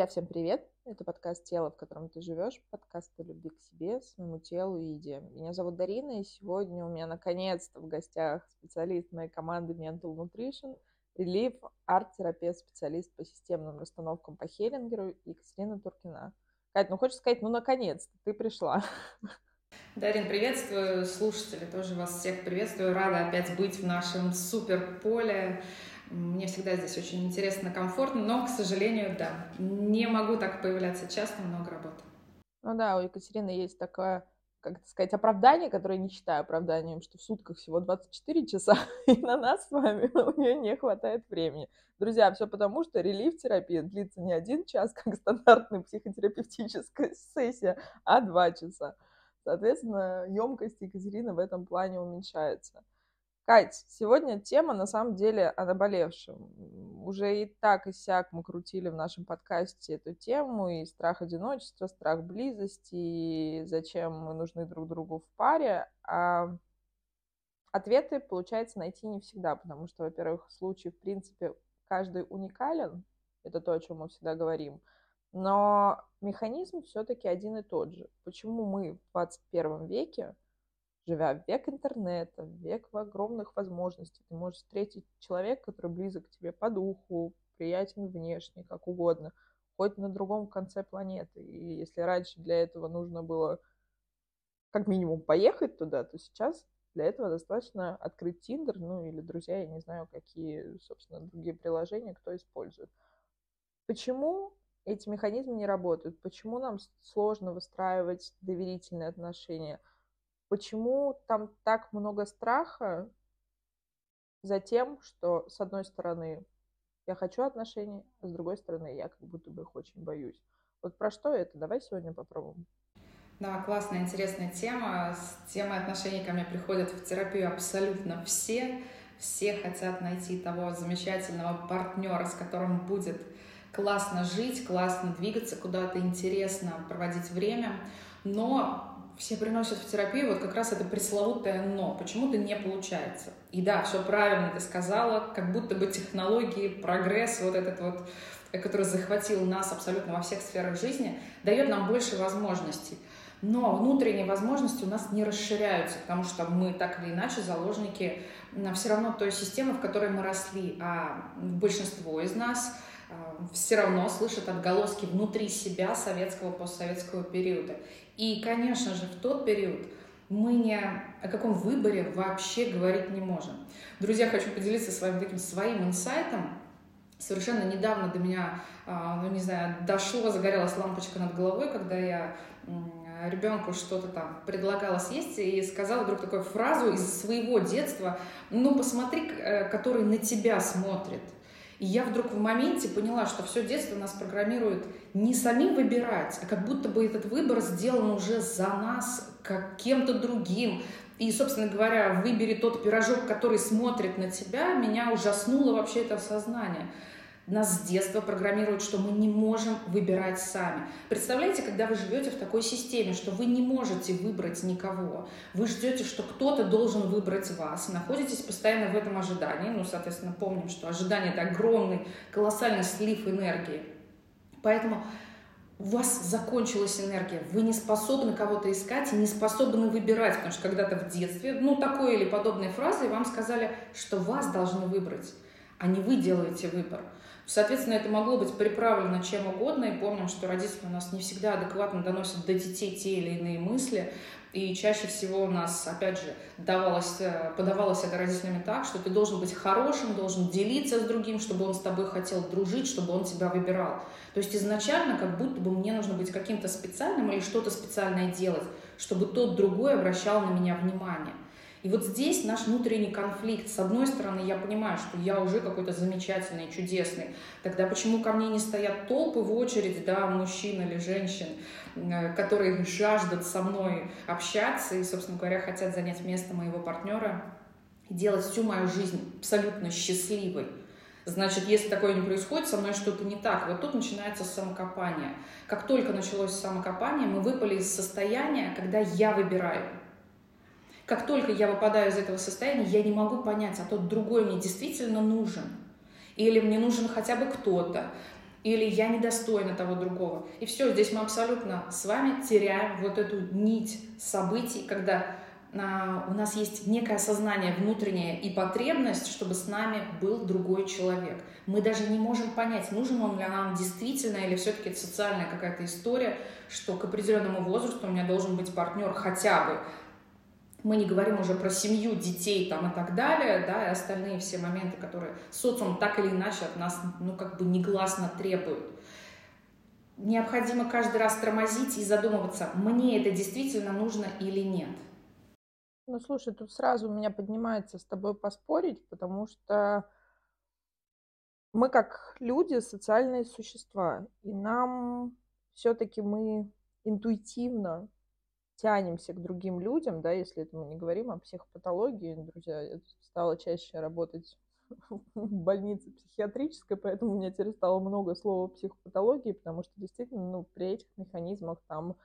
Друзья, всем привет! Это подкаст «Тело, в котором ты живешь», подкаст о любви к себе, своему телу и еде. Меня зовут Дарина, и сегодня у меня наконец-то в гостях специалист моей команды Mental Nutrition, релиф, арт-терапевт, специалист по системным расстановкам по Хеллингеру Екатерина Туркина. Кать, ну хочешь сказать, ну наконец-то ты пришла. Дарин, приветствую, слушатели, тоже вас всех приветствую. Рада опять быть в нашем супер поле мне всегда здесь очень интересно, комфортно, но, к сожалению, да, не могу так появляться часто, много работы. Ну да, у Екатерины есть такое, как это сказать, оправдание, которое я не считаю оправданием, что в сутках всего 24 часа, и на нас с вами у нее не хватает времени. Друзья, все потому, что релиф-терапия длится не один час, как стандартная психотерапевтическая сессия, а два часа. Соответственно, емкость Екатерины в этом плане уменьшается. Кать, сегодня тема на самом деле о наболевшем. Уже и так и сяк мы крутили в нашем подкасте эту тему, и страх одиночества, страх близости, и зачем мы нужны друг другу в паре. А ответы, получается, найти не всегда, потому что, во-первых, случай, в принципе, каждый уникален, это то, о чем мы всегда говорим, но механизм все-таки один и тот же. Почему мы в 21 веке живя в век интернета, в век огромных возможностей, ты можешь встретить человека, который близок к тебе по духу, приятен внешне, как угодно, хоть на другом конце планеты. И если раньше для этого нужно было как минимум поехать туда, то сейчас для этого достаточно открыть Тиндер, ну или друзья, я не знаю, какие, собственно, другие приложения кто использует. Почему эти механизмы не работают? Почему нам сложно выстраивать доверительные отношения? Почему там так много страха за тем, что с одной стороны я хочу отношений, а с другой стороны я как будто бы их очень боюсь. Вот про что это? Давай сегодня попробуем. Да, классная, интересная тема. С темой отношений ко мне приходят в терапию абсолютно все. Все хотят найти того замечательного партнера, с которым будет классно жить, классно двигаться, куда-то интересно проводить время. Но все приносят в терапию вот как раз это пресловутое «но». Почему-то не получается. И да, все правильно ты сказала, как будто бы технологии, прогресс, вот этот вот, который захватил нас абсолютно во всех сферах жизни, дает нам больше возможностей. Но внутренние возможности у нас не расширяются, потому что мы так или иначе заложники все равно той системы, в которой мы росли. А большинство из нас а, все равно слышат отголоски внутри себя советского постсоветского периода. И, конечно же, в тот период мы ни о каком выборе вообще говорить не можем. Друзья, хочу поделиться с вами таким своим инсайтом. Совершенно недавно до меня, а, ну не знаю, дошло, загорелась лампочка над головой, когда я ребенку что-то там предлагала съесть и сказала вдруг такую фразу из своего детства, ну посмотри, э, который на тебя смотрит. И я вдруг в моменте поняла, что все детство нас программирует не самим выбирать, а как будто бы этот выбор сделан уже за нас, как кем-то другим. И, собственно говоря, выбери тот пирожок, который смотрит на тебя, меня ужаснуло вообще это сознание. Нас с детства программируют, что мы не можем выбирать сами. Представляете, когда вы живете в такой системе, что вы не можете выбрать никого, вы ждете, что кто-то должен выбрать вас, находитесь постоянно в этом ожидании, ну, соответственно, помним, что ожидание — это огромный, колоссальный слив энергии. Поэтому у вас закончилась энергия, вы не способны кого-то искать и не способны выбирать, потому что когда-то в детстве, ну, такой или подобной фразой вам сказали, что вас должны выбрать, а не вы делаете выбор. Соответственно, это могло быть приправлено чем угодно, и помним, что родители у нас не всегда адекватно доносят до детей те или иные мысли, и чаще всего у нас, опять же, давалось, э, подавалось это родителями так, что ты должен быть хорошим, должен делиться с другим, чтобы он с тобой хотел дружить, чтобы он тебя выбирал. То есть изначально как будто бы мне нужно быть каким-то специальным или что-то специальное делать, чтобы тот другой обращал на меня внимание. И вот здесь наш внутренний конфликт. С одной стороны, я понимаю, что я уже какой-то замечательный, чудесный. Тогда почему ко мне не стоят толпы в очередь, да, мужчин или женщин, э, которые жаждут со мной общаться и, собственно говоря, хотят занять место моего партнера и делать всю мою жизнь абсолютно счастливой. Значит, если такое не происходит, со мной что-то не так. Вот тут начинается самокопание. Как только началось самокопание, мы выпали из состояния, когда я выбираю как только я выпадаю из этого состояния, я не могу понять, а тот другой мне действительно нужен. Или мне нужен хотя бы кто-то. или я недостойна того другого. И все, здесь мы абсолютно с вами теряем вот эту нить событий, когда а, у нас есть некое сознание внутреннее и потребность, чтобы с нами был другой человек. Мы даже не можем понять, нужен он ли нам действительно, или все-таки это социальная какая-то история, что к определенному возрасту у меня должен быть партнер хотя бы мы не говорим уже про семью, детей там и так далее, да, и остальные все моменты, которые социум так или иначе от нас, ну, как бы негласно требует. Необходимо каждый раз тормозить и задумываться, мне это действительно нужно или нет. Ну, слушай, тут сразу у меня поднимается с тобой поспорить, потому что мы как люди социальные существа, и нам все-таки мы интуитивно тянемся к другим людям, да, если это мы не говорим о психопатологии, друзья, я стала чаще работать в больнице психиатрической, поэтому у меня теперь стало много слова психопатологии, потому что действительно, ну, при этих механизмах там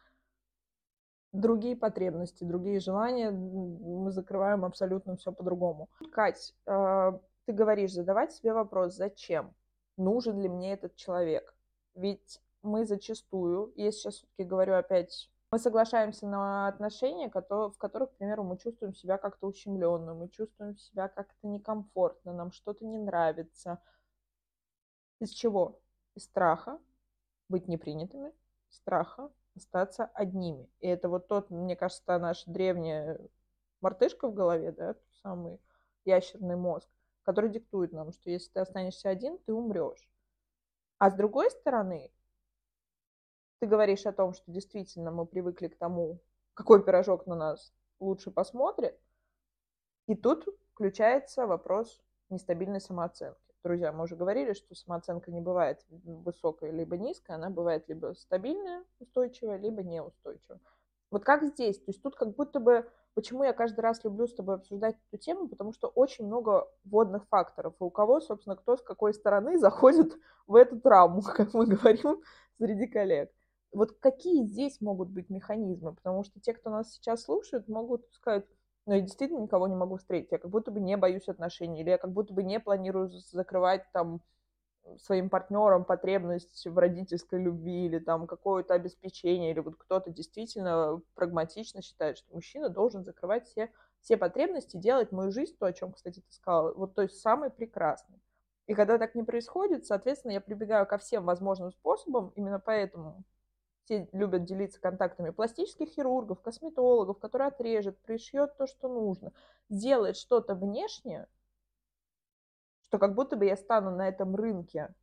другие потребности, другие желания, мы закрываем абсолютно все по-другому. Кать, а, ты говоришь, задавать себе вопрос, зачем? Нужен ли мне этот человек? Ведь мы зачастую, я сейчас все-таки говорю опять мы соглашаемся на отношения, в которых, к примеру, мы чувствуем себя как-то ущемленно, мы чувствуем себя как-то некомфортно, нам что-то не нравится. Из чего? Из страха быть непринятыми, страха остаться одними. И это вот тот, мне кажется, та наша древняя мартышка в голове, да, тот самый ящерный мозг, который диктует нам, что если ты останешься один, ты умрешь. А с другой стороны, ты говоришь о том, что действительно мы привыкли к тому, какой пирожок на нас лучше посмотрит. И тут включается вопрос нестабильной самооценки. Друзья, мы уже говорили, что самооценка не бывает высокая либо низкая, она бывает либо стабильная, устойчивая, либо неустойчивая. Вот как здесь? То есть тут как будто бы... Почему я каждый раз люблю с тобой обсуждать эту тему? Потому что очень много водных факторов. И у кого, собственно, кто с какой стороны заходит в эту травму, как мы говорим, среди коллег. Вот какие здесь могут быть механизмы? Потому что те, кто нас сейчас слушают, могут сказать, ну, я действительно никого не могу встретить, я как будто бы не боюсь отношений, или я как будто бы не планирую закрывать там своим партнерам потребность в родительской любви или там какое-то обеспечение, или вот кто-то действительно прагматично считает, что мужчина должен закрывать все, все потребности, делать мою жизнь, то, о чем, кстати, ты сказала, вот то есть самый прекрасный. И когда так не происходит, соответственно, я прибегаю ко всем возможным способам, именно поэтому все любят делиться контактами пластических хирургов, косметологов, который отрежет, пришьет то, что нужно, сделает что-то внешнее, что как будто бы я стану на этом рынке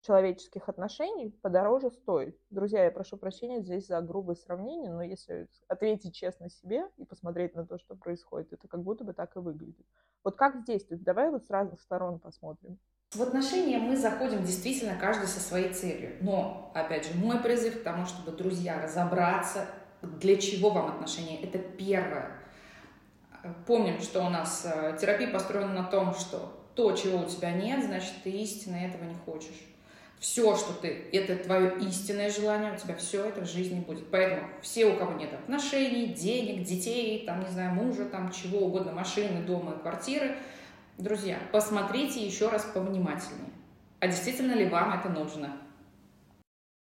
человеческих отношений подороже стоит. Друзья, я прошу прощения здесь за грубое сравнение, но если ответить честно себе и посмотреть на то, что происходит, это как будто бы так и выглядит. Вот как здесь? Давай вот с разных сторон посмотрим. В отношения мы заходим действительно каждый со своей целью. Но, опять же, мой призыв к тому, чтобы, друзья, разобраться, для чего вам отношения. Это первое. Помним, что у нас э, терапия построена на том, что то, чего у тебя нет, значит, ты истинно этого не хочешь. Все, что ты, это твое истинное желание, у тебя все это в жизни будет. Поэтому все, у кого нет отношений, денег, детей, там, не знаю, мужа, там, чего угодно, машины, дома, квартиры – Друзья, посмотрите еще раз повнимательнее. А действительно ли вам это нужно?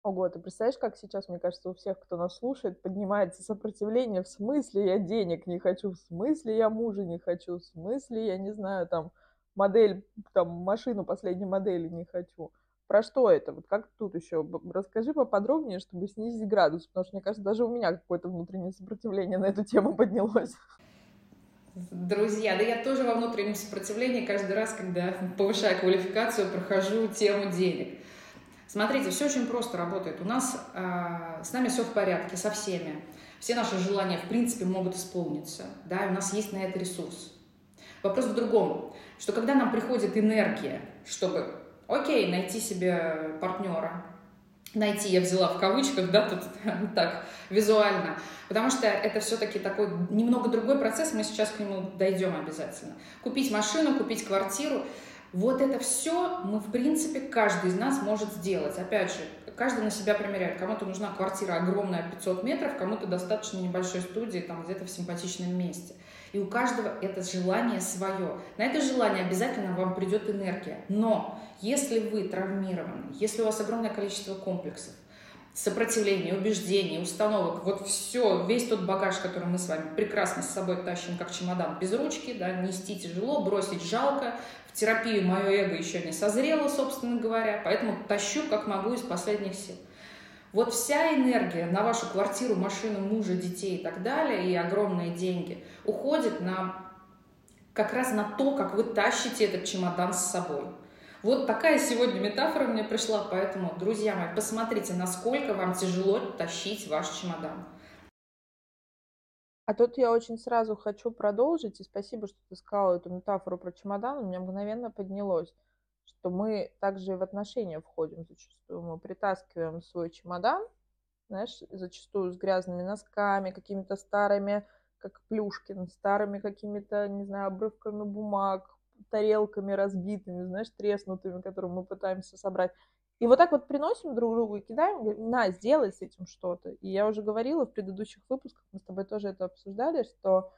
Ого, ты представляешь, как сейчас, мне кажется, у всех, кто нас слушает, поднимается сопротивление, в смысле я денег не хочу, в смысле я мужа не хочу, в смысле я не знаю, там, модель, там, машину последней модели не хочу. Про что это? Вот как тут еще? Расскажи поподробнее, чтобы снизить градус, потому что, мне кажется, даже у меня какое-то внутреннее сопротивление на эту тему поднялось. Друзья, да я тоже во внутреннем сопротивлении каждый раз, когда повышаю квалификацию, прохожу тему денег. Смотрите, все очень просто работает. У нас э, с нами все в порядке, со всеми. Все наши желания, в принципе, могут исполниться. Да, и у нас есть на это ресурс. Вопрос в другом, что когда нам приходит энергия, чтобы, окей, найти себе партнера, найти, я взяла в кавычках, да, тут так, визуально, потому что это все-таки такой немного другой процесс, мы сейчас к нему дойдем обязательно. Купить машину, купить квартиру, вот это все мы, в принципе, каждый из нас может сделать. Опять же, каждый на себя примеряет. Кому-то нужна квартира огромная, 500 метров, кому-то достаточно небольшой студии, там где-то в симпатичном месте. И у каждого это желание свое. На это желание обязательно вам придет энергия. Но если вы травмированы, если у вас огромное количество комплексов, сопротивления, убеждений, установок, вот все, весь тот багаж, который мы с вами прекрасно с собой тащим, как чемодан без ручки, да, нести тяжело, бросить жалко, в терапию мое эго еще не созрело, собственно говоря, поэтому тащу как могу из последних сил. Вот вся энергия на вашу квартиру, машину, мужа, детей и так далее, и огромные деньги, уходит на как раз на то, как вы тащите этот чемодан с собой. Вот такая сегодня метафора мне пришла, поэтому, друзья мои, посмотрите, насколько вам тяжело тащить ваш чемодан. А тут я очень сразу хочу продолжить, и спасибо, что ты сказала эту метафору про чемодан, у меня мгновенно поднялось, что мы также и в отношения входим зачастую. Мы притаскиваем свой чемодан, знаешь, зачастую с грязными носками, какими-то старыми, как Плюшкин, старыми какими-то, не знаю, обрывками бумаг, тарелками разбитыми, знаешь, треснутыми, которые мы пытаемся собрать. И вот так вот приносим друг другу и кидаем, говорим, на, сделай с этим что-то. И я уже говорила в предыдущих выпусках, мы с тобой тоже это обсуждали, что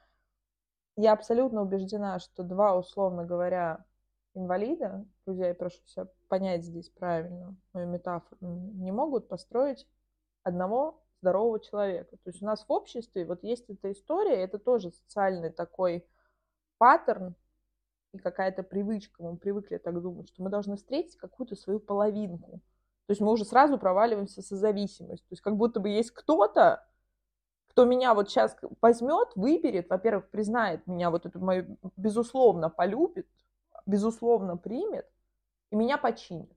я абсолютно убеждена, что два, условно говоря, инвалида, друзья, я прошу себя понять здесь правильно мою метафору, не могут построить одного здорового человека. То есть у нас в обществе вот есть эта история, это тоже социальный такой паттерн, и какая-то привычка, мы привыкли так думать, что мы должны встретить какую-то свою половинку. То есть мы уже сразу проваливаемся со зависимостью. То есть как будто бы есть кто-то, кто меня вот сейчас возьмет, выберет, во-первых, признает меня, вот эту мою, безусловно, полюбит, безусловно, примет и меня починит.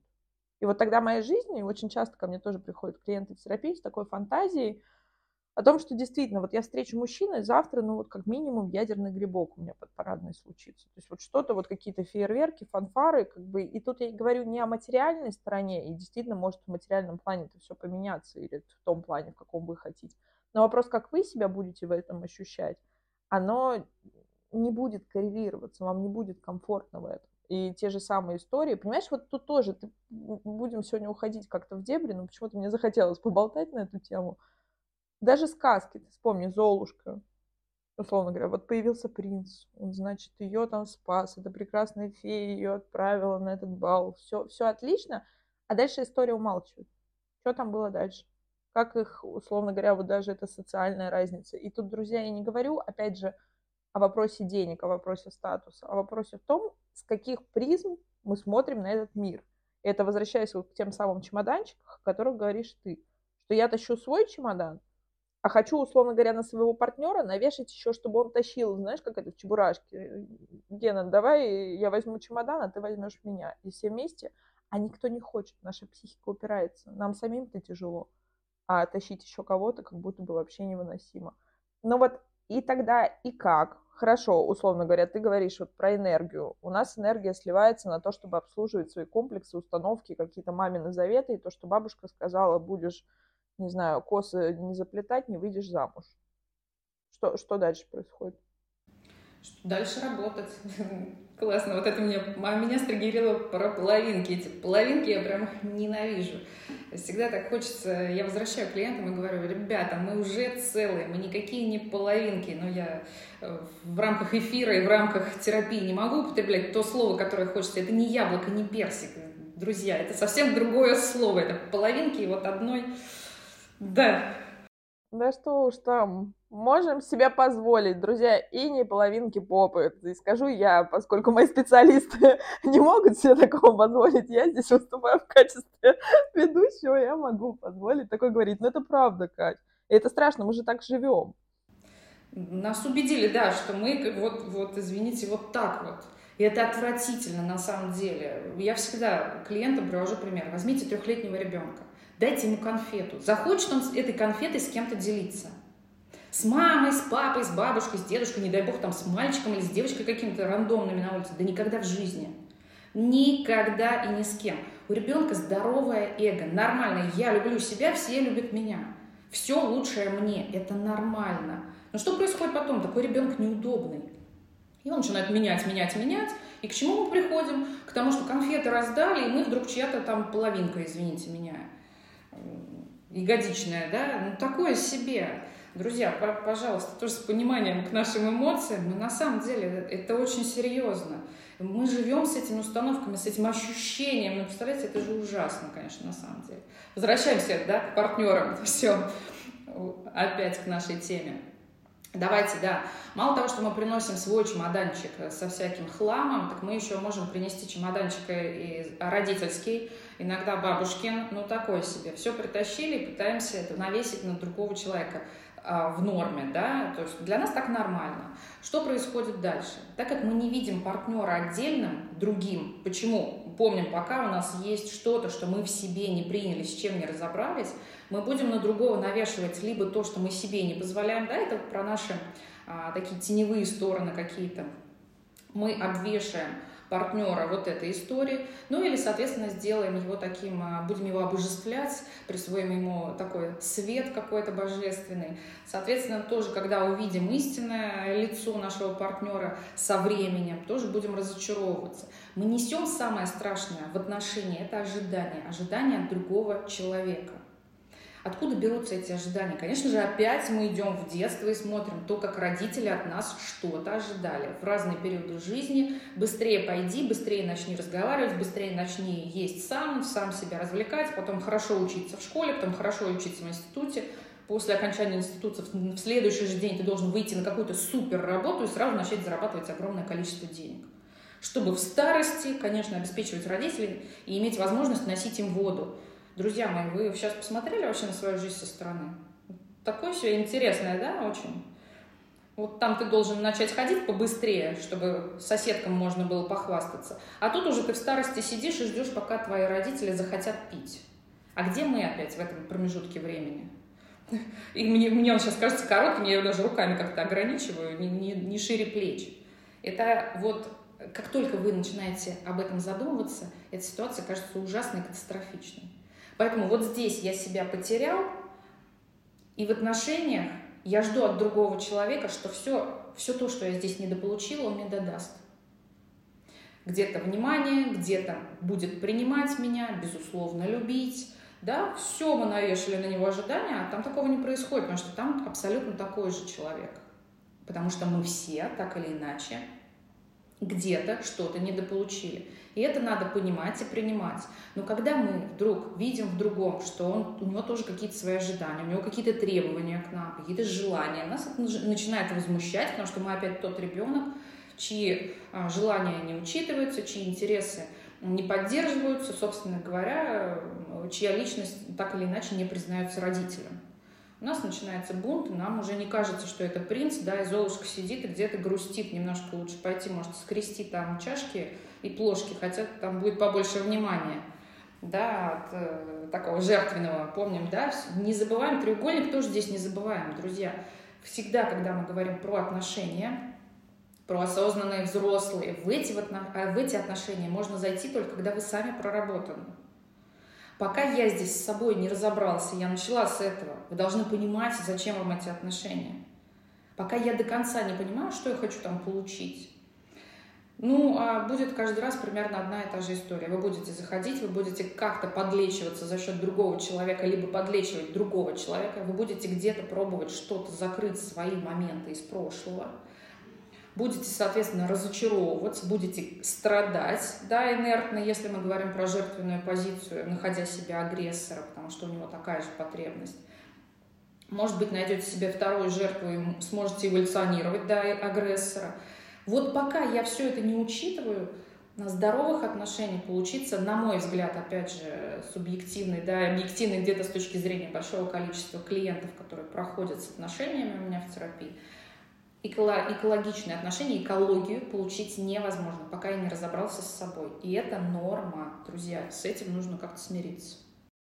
И вот тогда моя жизнь, и очень часто ко мне тоже приходят клиенты в терапии с такой фантазией, о том, что действительно, вот я встречу мужчину, и завтра, ну вот как минимум ядерный грибок у меня под парадной случится. То есть вот что-то, вот какие-то фейерверки, фанфары, как бы, и тут я говорю не о материальной стороне, и действительно может в материальном плане это все поменяться, или в том плане, в каком вы хотите. Но вопрос, как вы себя будете в этом ощущать, оно не будет коррелироваться, вам не будет комфортно в этом. И те же самые истории. Понимаешь, вот тут тоже ты, будем сегодня уходить как-то в дебри, но почему-то мне захотелось поболтать на эту тему – даже сказки, ты вспомни, Золушка, условно говоря, вот появился принц, он, значит, ее там спас, эта прекрасная фея ее отправила на этот бал, все, все отлично, а дальше история умалчивает. Что там было дальше? Как их, условно говоря, вот даже это социальная разница. И тут, друзья, я не говорю, опять же, о вопросе денег, о вопросе статуса, о вопросе в том, с каких призм мы смотрим на этот мир. Это возвращаясь вот к тем самым чемоданчикам, о которых говоришь ты, что я тащу свой чемодан, а хочу, условно говоря, на своего партнера навешать еще, чтобы он тащил, знаешь, как это в чебурашке. Гена, давай я возьму чемодан, а ты возьмешь меня. И все вместе, а никто не хочет, наша психика упирается. Нам самим-то тяжело, а тащить еще кого-то как будто бы вообще невыносимо. Но вот и тогда и как? Хорошо, условно говоря, ты говоришь вот про энергию. У нас энергия сливается на то, чтобы обслуживать свои комплексы, установки, какие-то мамины заветы, и то, что бабушка сказала, будешь не знаю, косы не заплетать, не выйдешь замуж. Что, что дальше происходит? Дальше работать. Классно. Вот это мне, меня стригерило про половинки. Эти половинки я прям ненавижу. Всегда так хочется, я возвращаю клиентам и говорю, ребята, мы уже целые, мы никакие не половинки. Но я э, в рамках эфира и в рамках терапии не могу употреблять то слово, которое хочется. Это не яблоко, не персик, друзья. Это совсем другое слово. Это половинки и вот одной да. Да что уж там, можем себе позволить, друзья, и не половинки попы. И скажу я, поскольку мои специалисты не могут себе такого позволить, я здесь выступаю в качестве ведущего, я могу позволить такое говорить. Но это правда, Кать. И это страшно, мы же так живем. Нас убедили, да, что мы вот, вот, извините, вот так вот. И это отвратительно на самом деле. Я всегда клиентам привожу пример. Возьмите трехлетнего ребенка. Дайте ему конфету. Захочет он этой конфетой с кем-то делиться. С мамой, с папой, с бабушкой, с дедушкой, не дай бог, там с мальчиком или с девочкой какими-то рандомными на улице. Да никогда в жизни. Никогда и ни с кем. У ребенка здоровое эго, нормально. Я люблю себя, все любят меня. Все лучшее мне, это нормально. Но что происходит потом? Такой ребенок неудобный. И он начинает менять, менять, менять. И к чему мы приходим? К тому, что конфеты раздали, и мы вдруг чья-то там половинка, извините меня ягодичная, да, ну такое себе. Друзья, пожалуйста, тоже с пониманием к нашим эмоциям, но на самом деле это очень серьезно. Мы живем с этими установками, с этим ощущением. Ну, представляете, это же ужасно, конечно, на самом деле. Возвращаемся, да, к партнерам. Все, опять к нашей теме. Давайте, да. Мало того, что мы приносим свой чемоданчик со всяким хламом, так мы еще можем принести чемоданчик и родительский, иногда бабушкин, ну такой себе. Все притащили и пытаемся это навесить на другого человека. А, в норме, да, то есть для нас так нормально. Что происходит дальше? Так как мы не видим партнера отдельным, другим, почему? Помним, пока у нас есть что-то, что мы в себе не приняли, с чем не разобрались, мы будем на другого навешивать либо то, что мы себе не позволяем, да, это про наши а, такие теневые стороны какие-то, мы обвешаем партнера вот этой истории, ну или, соответственно, сделаем его таким, а, будем его обожествлять, присвоим ему такой свет какой-то божественный. Соответственно, тоже, когда увидим истинное лицо нашего партнера со временем, тоже будем разочаровываться. Мы несем самое страшное в отношении, это ожидание, ожидание от другого человека. Откуда берутся эти ожидания? Конечно же, опять мы идем в детство и смотрим то, как родители от нас что-то ожидали. В разные периоды жизни быстрее пойди, быстрее начни разговаривать, быстрее начни есть сам, сам себя развлекать, потом хорошо учиться в школе, потом хорошо учиться в институте. После окончания института в следующий же день ты должен выйти на какую-то супер работу и сразу начать зарабатывать огромное количество денег чтобы в старости, конечно, обеспечивать родителей и иметь возможность носить им воду. Друзья мои, вы сейчас посмотрели вообще на свою жизнь со стороны? Такое все интересное, да, очень? Вот там ты должен начать ходить побыстрее, чтобы соседкам можно было похвастаться. А тут уже ты в старости сидишь и ждешь, пока твои родители захотят пить. А где мы опять в этом промежутке времени? И мне, мне он сейчас кажется коротким, я его даже руками как-то ограничиваю, не, не, не шире плеч. Это вот как только вы начинаете об этом задумываться, эта ситуация кажется ужасной катастрофичной. Поэтому вот здесь я себя потерял, и в отношениях я жду от другого человека, что все, все то, что я здесь недополучила, он мне додаст. Где-то внимание, где-то будет принимать меня, безусловно, любить. Да, все мы навешали на него ожидания, а там такого не происходит, потому что там абсолютно такой же человек. Потому что мы все, так или иначе, где-то что-то недополучили. И это надо понимать и принимать. Но когда мы вдруг видим в другом, что он, у него тоже какие-то свои ожидания, у него какие-то требования к нам, какие-то желания, нас это начинает возмущать, потому что мы опять тот ребенок, чьи а, желания не учитываются, чьи интересы не поддерживаются, собственно говоря, чья личность так или иначе не признается родителям. У нас начинается бунт, нам уже не кажется, что это принц, да, и Золушка сидит и где-то грустит, немножко лучше пойти, может, скрести там чашки и плошки, хотя там будет побольше внимания, да, от э, такого жертвенного, помним, да, не забываем, треугольник тоже здесь не забываем, друзья. Всегда, когда мы говорим про отношения, про осознанные взрослые, в эти, э, в эти отношения можно зайти только, когда вы сами проработаны. Пока я здесь с собой не разобрался, я начала с этого, вы должны понимать, зачем вам эти отношения. Пока я до конца не понимаю, что я хочу там получить, ну, а будет каждый раз примерно одна и та же история. Вы будете заходить, вы будете как-то подлечиваться за счет другого человека, либо подлечивать другого человека, вы будете где-то пробовать что-то закрыть, свои моменты из прошлого, будете, соответственно, разочаровываться, будете страдать, да, инертно, если мы говорим про жертвенную позицию, находя себя агрессора, потому что у него такая же потребность. Может быть, найдете себе вторую жертву и сможете эволюционировать до агрессора. Вот пока я все это не учитываю, на здоровых отношениях получиться, на мой взгляд, опять же, субъективный, да, объективный где-то с точки зрения большого количества клиентов, которые проходят с отношениями у меня в терапии, экологичные отношения, экологию получить невозможно, пока я не разобрался с собой. И это норма, друзья, с этим нужно как-то смириться.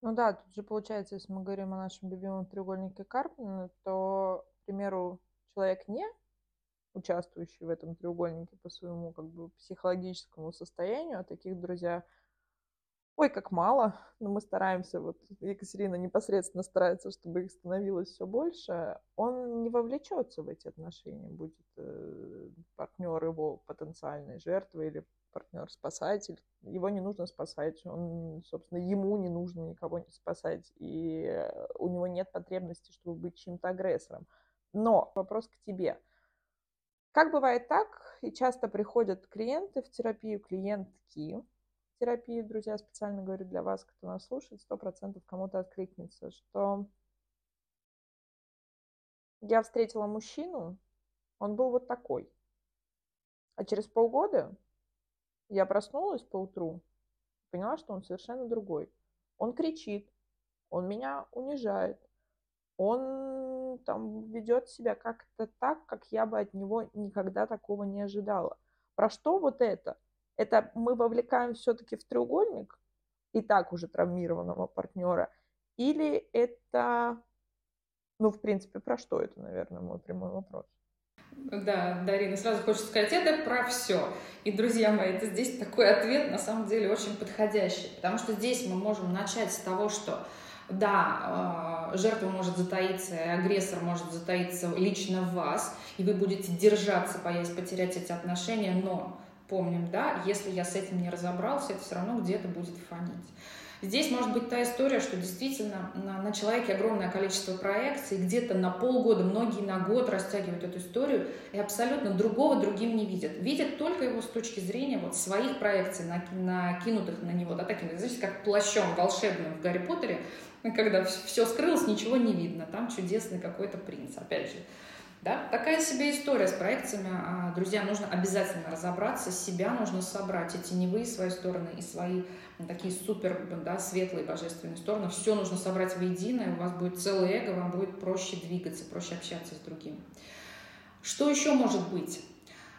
Ну да, тут же получается, если мы говорим о нашем любимом треугольнике Карпмана, то, к примеру, человек не участвующий в этом треугольнике по своему как бы психологическому состоянию, а таких, друзья, Ой, как мало, но мы стараемся, вот Екатерина непосредственно старается, чтобы их становилось все больше. Он не вовлечется в эти отношения, будет э, партнер его потенциальной жертвы или партнер-спасатель. Его не нужно спасать, он, собственно, ему не нужно никого не спасать, и у него нет потребности, чтобы быть чьим-то агрессором. Но вопрос к тебе. Как бывает так, и часто приходят клиенты в терапию, клиентки, терапии, друзья, специально говорю для вас, кто нас слушает, сто процентов кому-то откликнется, что я встретила мужчину, он был вот такой. А через полгода я проснулась по утру, поняла, что он совершенно другой. Он кричит, он меня унижает, он там ведет себя как-то так, как я бы от него никогда такого не ожидала. Про что вот это? Это мы вовлекаем все-таки в треугольник и так уже травмированного партнера, или это, ну, в принципе, про что это, наверное, мой прямой вопрос. Да, Дарина, сразу хочется сказать, это про все. И, друзья мои, это здесь такой ответ, на самом деле, очень подходящий. Потому что здесь мы можем начать с того, что да, э, жертва может затаиться, агрессор может затаиться лично в вас, и вы будете держаться, боясь потерять эти отношения, но помним, да, если я с этим не разобрался, это все равно где-то будет фонить. Здесь может быть та история, что действительно на, на человеке огромное количество проекций, где-то на полгода, многие на год растягивают эту историю и абсолютно другого другим не видят. Видят только его с точки зрения вот своих проекций, накинутых на него, да, таким, знаете, как плащом волшебным в Гарри Поттере, когда все скрылось, ничего не видно, там чудесный какой-то принц, опять же. Да? Такая себе история с проекциями. А, друзья, нужно обязательно разобраться, себя нужно собрать, и теневые свои стороны, и свои такие супер да, светлые божественные стороны. Все нужно собрать воедино, и у вас будет целое эго, вам будет проще двигаться, проще общаться с другим. Что еще может быть?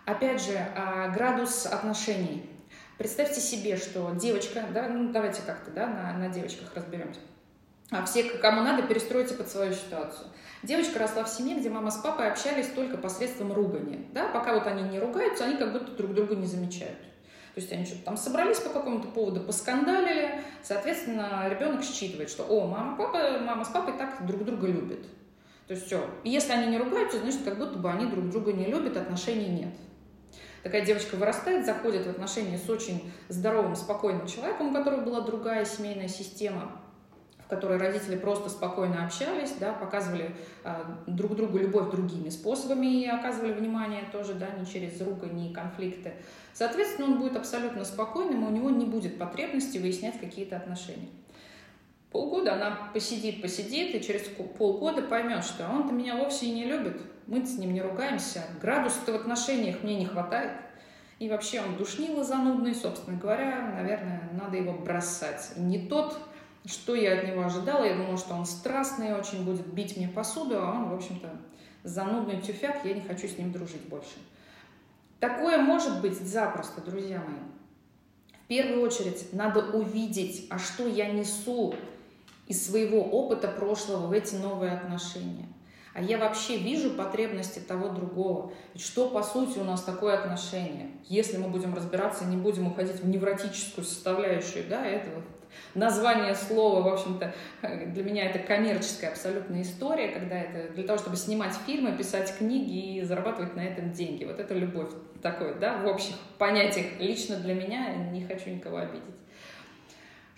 Опять же, а, градус отношений. Представьте себе, что девочка, да, ну давайте как-то да, на, на девочках разберемся. А все, кому надо, перестройте под свою ситуацию. Девочка росла в семье, где мама с папой общались только посредством ругания. Да? Пока вот они не ругаются, они как будто друг друга не замечают. То есть они что-то там собрались по какому-то поводу, поскандалили, соответственно, ребенок считывает, что о, мама, папа, мама с папой так друг друга любят. То есть все. И если они не ругаются, значит, как будто бы они друг друга не любят, отношений нет. Такая девочка вырастает, заходит в отношения с очень здоровым, спокойным человеком, у которого была другая семейная система, которой родители просто спокойно общались, да, показывали э, друг другу любовь другими способами и оказывали внимание тоже, да, не через ругань, не конфликты. Соответственно, он будет абсолютно спокойным, и у него не будет потребности выяснять какие-то отношения. Полгода она посидит, посидит, и через полгода поймет, что он-то меня вовсе и не любит, мы с ним не ругаемся, градуса-то в отношениях мне не хватает. И вообще он душнило занудный, собственно говоря, наверное, надо его бросать. Не тот что я от него ожидала? Я думала, что он страстный, очень будет бить мне посуду, а он, в общем-то, занудный тюфяк, я не хочу с ним дружить больше. Такое может быть запросто, друзья мои. В первую очередь надо увидеть, а что я несу из своего опыта прошлого в эти новые отношения. А я вообще вижу потребности того другого. Что, по сути, у нас такое отношение? Если мы будем разбираться, не будем уходить в невротическую составляющую да, этого название слова, в общем-то, для меня это коммерческая абсолютная история, когда это для того, чтобы снимать фильмы, писать книги и зарабатывать на этом деньги. Вот это любовь такой, да, в общих понятиях. Лично для меня не хочу никого обидеть.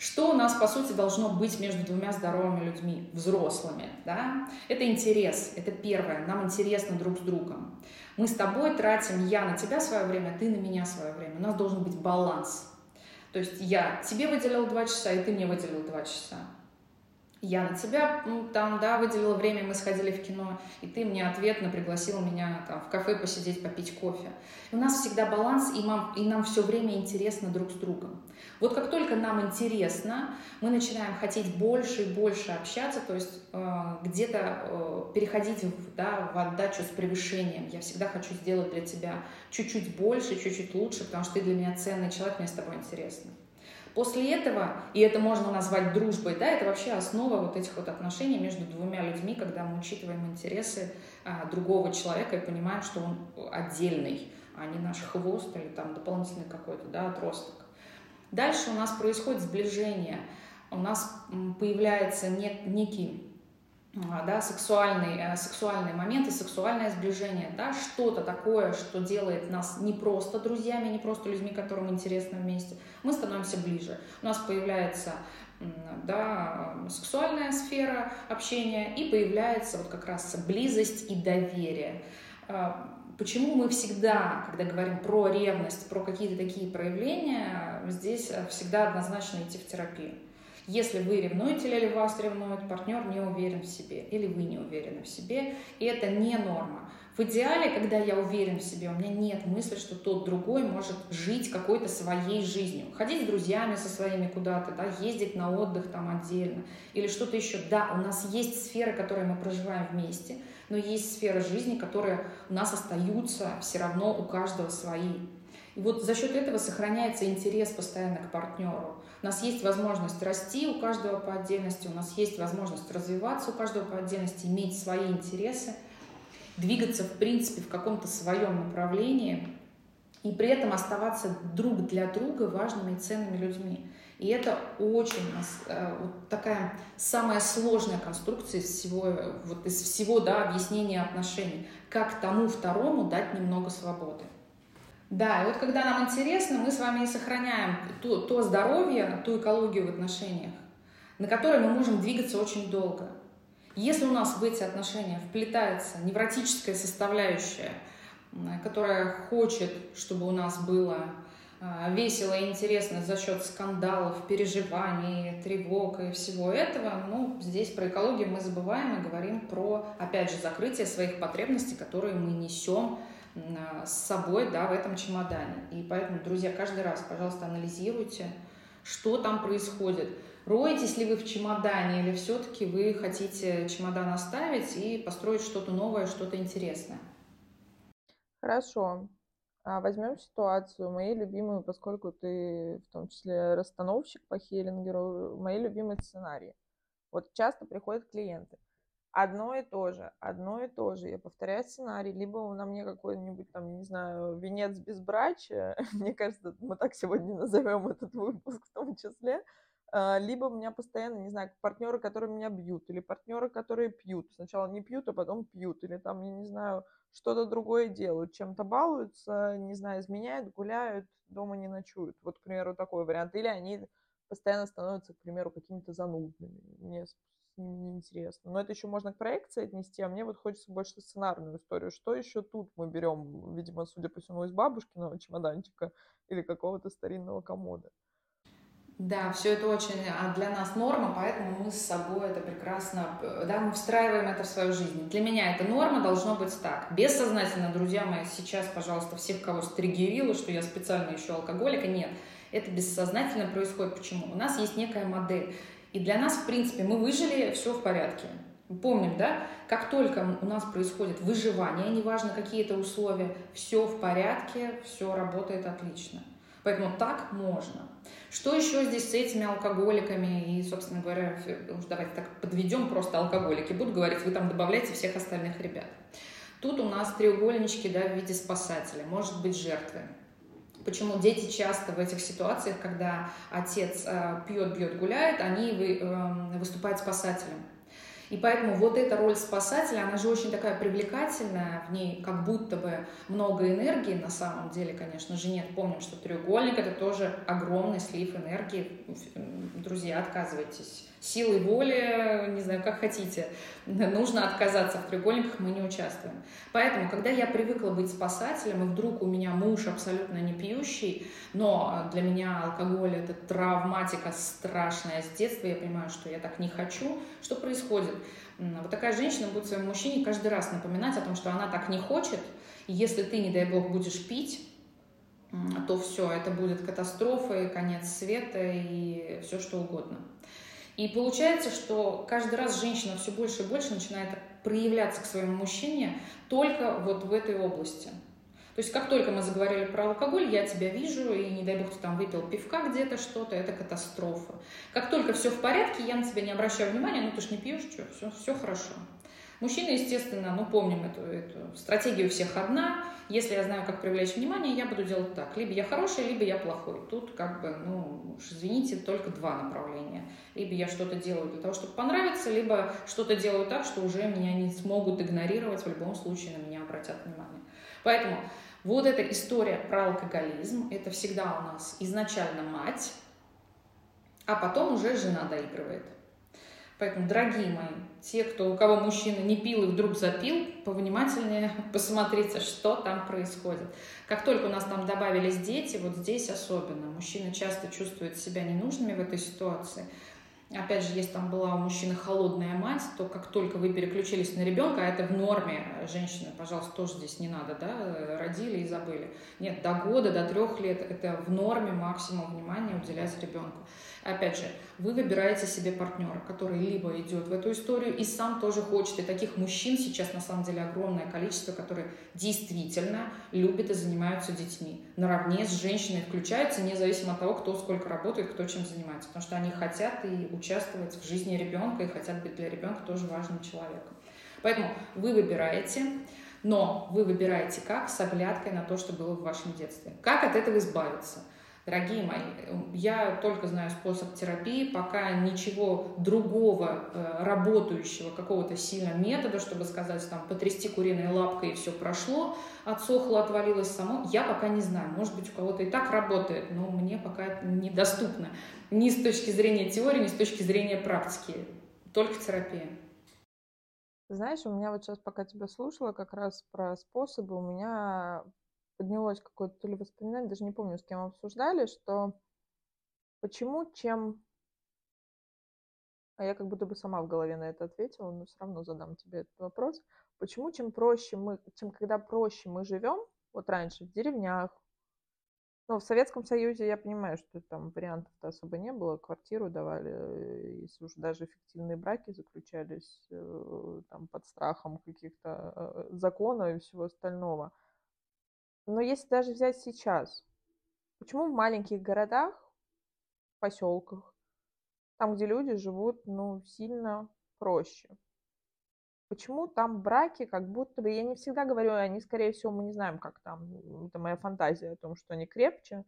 Что у нас, по сути, должно быть между двумя здоровыми людьми, взрослыми? Да? Это интерес, это первое. Нам интересно друг с другом. Мы с тобой тратим, я на тебя свое время, ты на меня свое время. У нас должен быть баланс. То есть я тебе выделил два часа, и ты мне выделил два часа. Я на тебя ну, там, да, выделила время, мы сходили в кино, и ты мне ответно пригласил меня там в кафе посидеть, попить кофе. У нас всегда баланс, и нам, и нам все время интересно друг с другом. Вот как только нам интересно, мы начинаем хотеть больше и больше общаться, то есть э, где-то э, переходить в, да, в отдачу с превышением. Я всегда хочу сделать для тебя чуть-чуть больше, чуть-чуть лучше, потому что ты для меня ценный человек, мне с тобой интересно. После этого, и это можно назвать дружбой, да, это вообще основа вот этих вот отношений между двумя людьми, когда мы учитываем интересы а, другого человека и понимаем, что он отдельный, а не наш хвост или там дополнительный какой-то, да, отросток. Дальше у нас происходит сближение, у нас появляется некий а, да, сексуальный, э, сексуальные моменты, сексуальное сближение, да, что-то такое, что делает нас не просто друзьями, не просто людьми, которым интересно вместе, мы становимся ближе. У нас появляется да, сексуальная сфера общения и появляется вот как раз близость и доверие. А, почему мы всегда, когда говорим про ревность, про какие-то такие проявления, здесь всегда однозначно идти в терапию? Если вы ревнуете или вас ревнует, партнер не уверен в себе или вы не уверены в себе, и это не норма. В идеале, когда я уверен в себе, у меня нет мысли, что тот другой может жить какой-то своей жизнью. Ходить с друзьями со своими куда-то, да, ездить на отдых там отдельно или что-то еще. Да, у нас есть сферы, которые мы проживаем вместе, но есть сферы жизни, которые у нас остаются все равно у каждого свои. И вот за счет этого сохраняется интерес постоянно к партнеру. У нас есть возможность расти у каждого по отдельности, у нас есть возможность развиваться у каждого по отдельности, иметь свои интересы, двигаться, в принципе, в каком-то своем направлении и при этом оставаться друг для друга важными и ценными людьми. И это очень э, вот такая самая сложная конструкция из всего, вот из всего да, объяснения отношений. Как тому второму дать немного свободы. Да, и вот когда нам интересно, мы с вами и сохраняем то, то здоровье, ту экологию в отношениях, на которой мы можем двигаться очень долго. Если у нас в эти отношения вплетается невротическая составляющая, которая хочет, чтобы у нас было а, весело и интересно за счет скандалов, переживаний, тревог и всего этого, ну, здесь про экологию мы забываем и говорим про, опять же, закрытие своих потребностей, которые мы несем с собой да, в этом чемодане. И поэтому, друзья, каждый раз, пожалуйста, анализируйте, что там происходит. Роетесь ли вы в чемодане или все-таки вы хотите чемодан оставить и построить что-то новое, что-то интересное? Хорошо. А возьмем ситуацию, мои любимые, поскольку ты в том числе расстановщик по Хеллингеру, мои любимые сценарии. Вот часто приходят клиенты одно и то же, одно и то же. Я повторяю сценарий, либо на мне какой-нибудь там, не знаю, венец безбрачия, мне кажется, мы так сегодня назовем этот выпуск в том числе, а, либо у меня постоянно, не знаю, партнеры, которые меня бьют, или партнеры, которые пьют. Сначала не пьют, а потом пьют, или там, я не знаю, что-то другое делают, чем-то балуются, не знаю, изменяют, гуляют, дома не ночуют. Вот, к примеру, такой вариант. Или они постоянно становятся, к примеру, какими-то занудными. Мне ними неинтересно. Но это еще можно к проекции отнести, а мне вот хочется больше сценарную историю. Что еще тут мы берем, видимо, судя по всему, из бабушкиного чемоданчика или какого-то старинного комода? Да, все это очень а для нас норма, поэтому мы с собой это прекрасно, да, мы встраиваем это в свою жизнь. Для меня это норма должно быть так. Бессознательно, друзья мои, сейчас, пожалуйста, всех, кого стригерила, что я специально ищу алкоголика, нет. Это бессознательно происходит. Почему? У нас есть некая модель. И для нас, в принципе, мы выжили, все в порядке. Помним, да, как только у нас происходит выживание, неважно какие это условия, все в порядке, все работает отлично. Поэтому так можно. Что еще здесь с этими алкоголиками и, собственно говоря, уж давайте так подведем просто алкоголики. Буду говорить, вы там добавляете всех остальных ребят. Тут у нас треугольнички да, в виде спасателя, может быть жертвы. Почему дети часто в этих ситуациях, когда отец э, пьет, бьет, гуляет, они вы, э, выступают спасателем. И поэтому вот эта роль спасателя, она же очень такая привлекательная, в ней как будто бы много энергии, на самом деле, конечно же, нет. Помним, что треугольник — это тоже огромный слив энергии. Друзья, отказывайтесь силой воли, не знаю, как хотите, нужно отказаться в треугольниках, мы не участвуем. Поэтому, когда я привыкла быть спасателем, и вдруг у меня муж абсолютно не пьющий, но для меня алкоголь — это травматика страшная с детства, я понимаю, что я так не хочу, что происходит? Вот такая женщина будет своему мужчине каждый раз напоминать о том, что она так не хочет, и если ты, не дай бог, будешь пить, то все, это будет катастрофа и конец света и все что угодно. И получается, что каждый раз женщина все больше и больше начинает проявляться к своему мужчине только вот в этой области. То есть как только мы заговорили про алкоголь, я тебя вижу, и не дай бог ты там выпил пивка где-то что-то, это катастрофа. Как только все в порядке, я на тебя не обращаю внимания, ну ты ж не пьешь, что, все, все хорошо. Мужчина, естественно, ну, помним эту, эту стратегию всех одна. Если я знаю, как привлечь внимание, я буду делать так. Либо я хороший, либо я плохой. Тут, как бы, ну, уж извините, только два направления. Либо я что-то делаю для того, чтобы понравиться, либо что-то делаю так, что уже меня не смогут игнорировать, в любом случае на меня обратят внимание. Поэтому вот эта история про алкоголизм, это всегда у нас изначально мать, а потом уже жена доигрывает. Поэтому, дорогие мои, те, кто, у кого мужчина не пил и вдруг запил, повнимательнее посмотрите, что там происходит. Как только у нас там добавились дети, вот здесь особенно, мужчины часто чувствуют себя ненужными в этой ситуации – опять же, если там была у мужчины холодная мать, то как только вы переключились на ребенка, а это в норме, женщины, пожалуйста, тоже здесь не надо, да, родили и забыли. Нет, до года, до трех лет это в норме максимум внимания уделять ребенку. Опять же, вы выбираете себе партнера, который либо идет в эту историю и сам тоже хочет. И таких мужчин сейчас на самом деле огромное количество, которые действительно любят и занимаются детьми. Наравне с женщиной включаются, независимо от того, кто сколько работает, кто чем занимается. Потому что они хотят и участвовать в жизни ребенка и хотят быть для ребенка тоже важным человеком. Поэтому вы выбираете, но вы выбираете как? С оглядкой на то, что было в вашем детстве. Как от этого избавиться? Дорогие мои, я только знаю способ терапии, пока ничего другого э, работающего, какого-то сильного метода, чтобы сказать, там, потрясти куриной лапкой и все прошло, отсохло, отвалилось само, я пока не знаю. Может быть, у кого-то и так работает, но мне пока это недоступно. Ни с точки зрения теории, ни с точки зрения практики. Только терапия. Знаешь, у меня вот сейчас, пока тебя слушала, как раз про способы, у меня поднялось какое-то то ли воспоминание, даже не помню, с кем обсуждали, что почему, чем... А я как будто бы сама в голове на это ответила, но все равно задам тебе этот вопрос. Почему, чем проще мы, чем когда проще мы живем, вот раньше в деревнях, ну, в Советском Союзе я понимаю, что там вариантов-то особо не было, квартиру давали, э, если уж даже фиктивные браки заключались э, там под страхом каких-то э, законов и всего остального – но если даже взять сейчас, почему в маленьких городах, поселках, там, где люди живут, ну, сильно проще? Почему там браки, как будто бы, я не всегда говорю, они, скорее всего, мы не знаем, как там, это моя фантазия о том, что они крепче,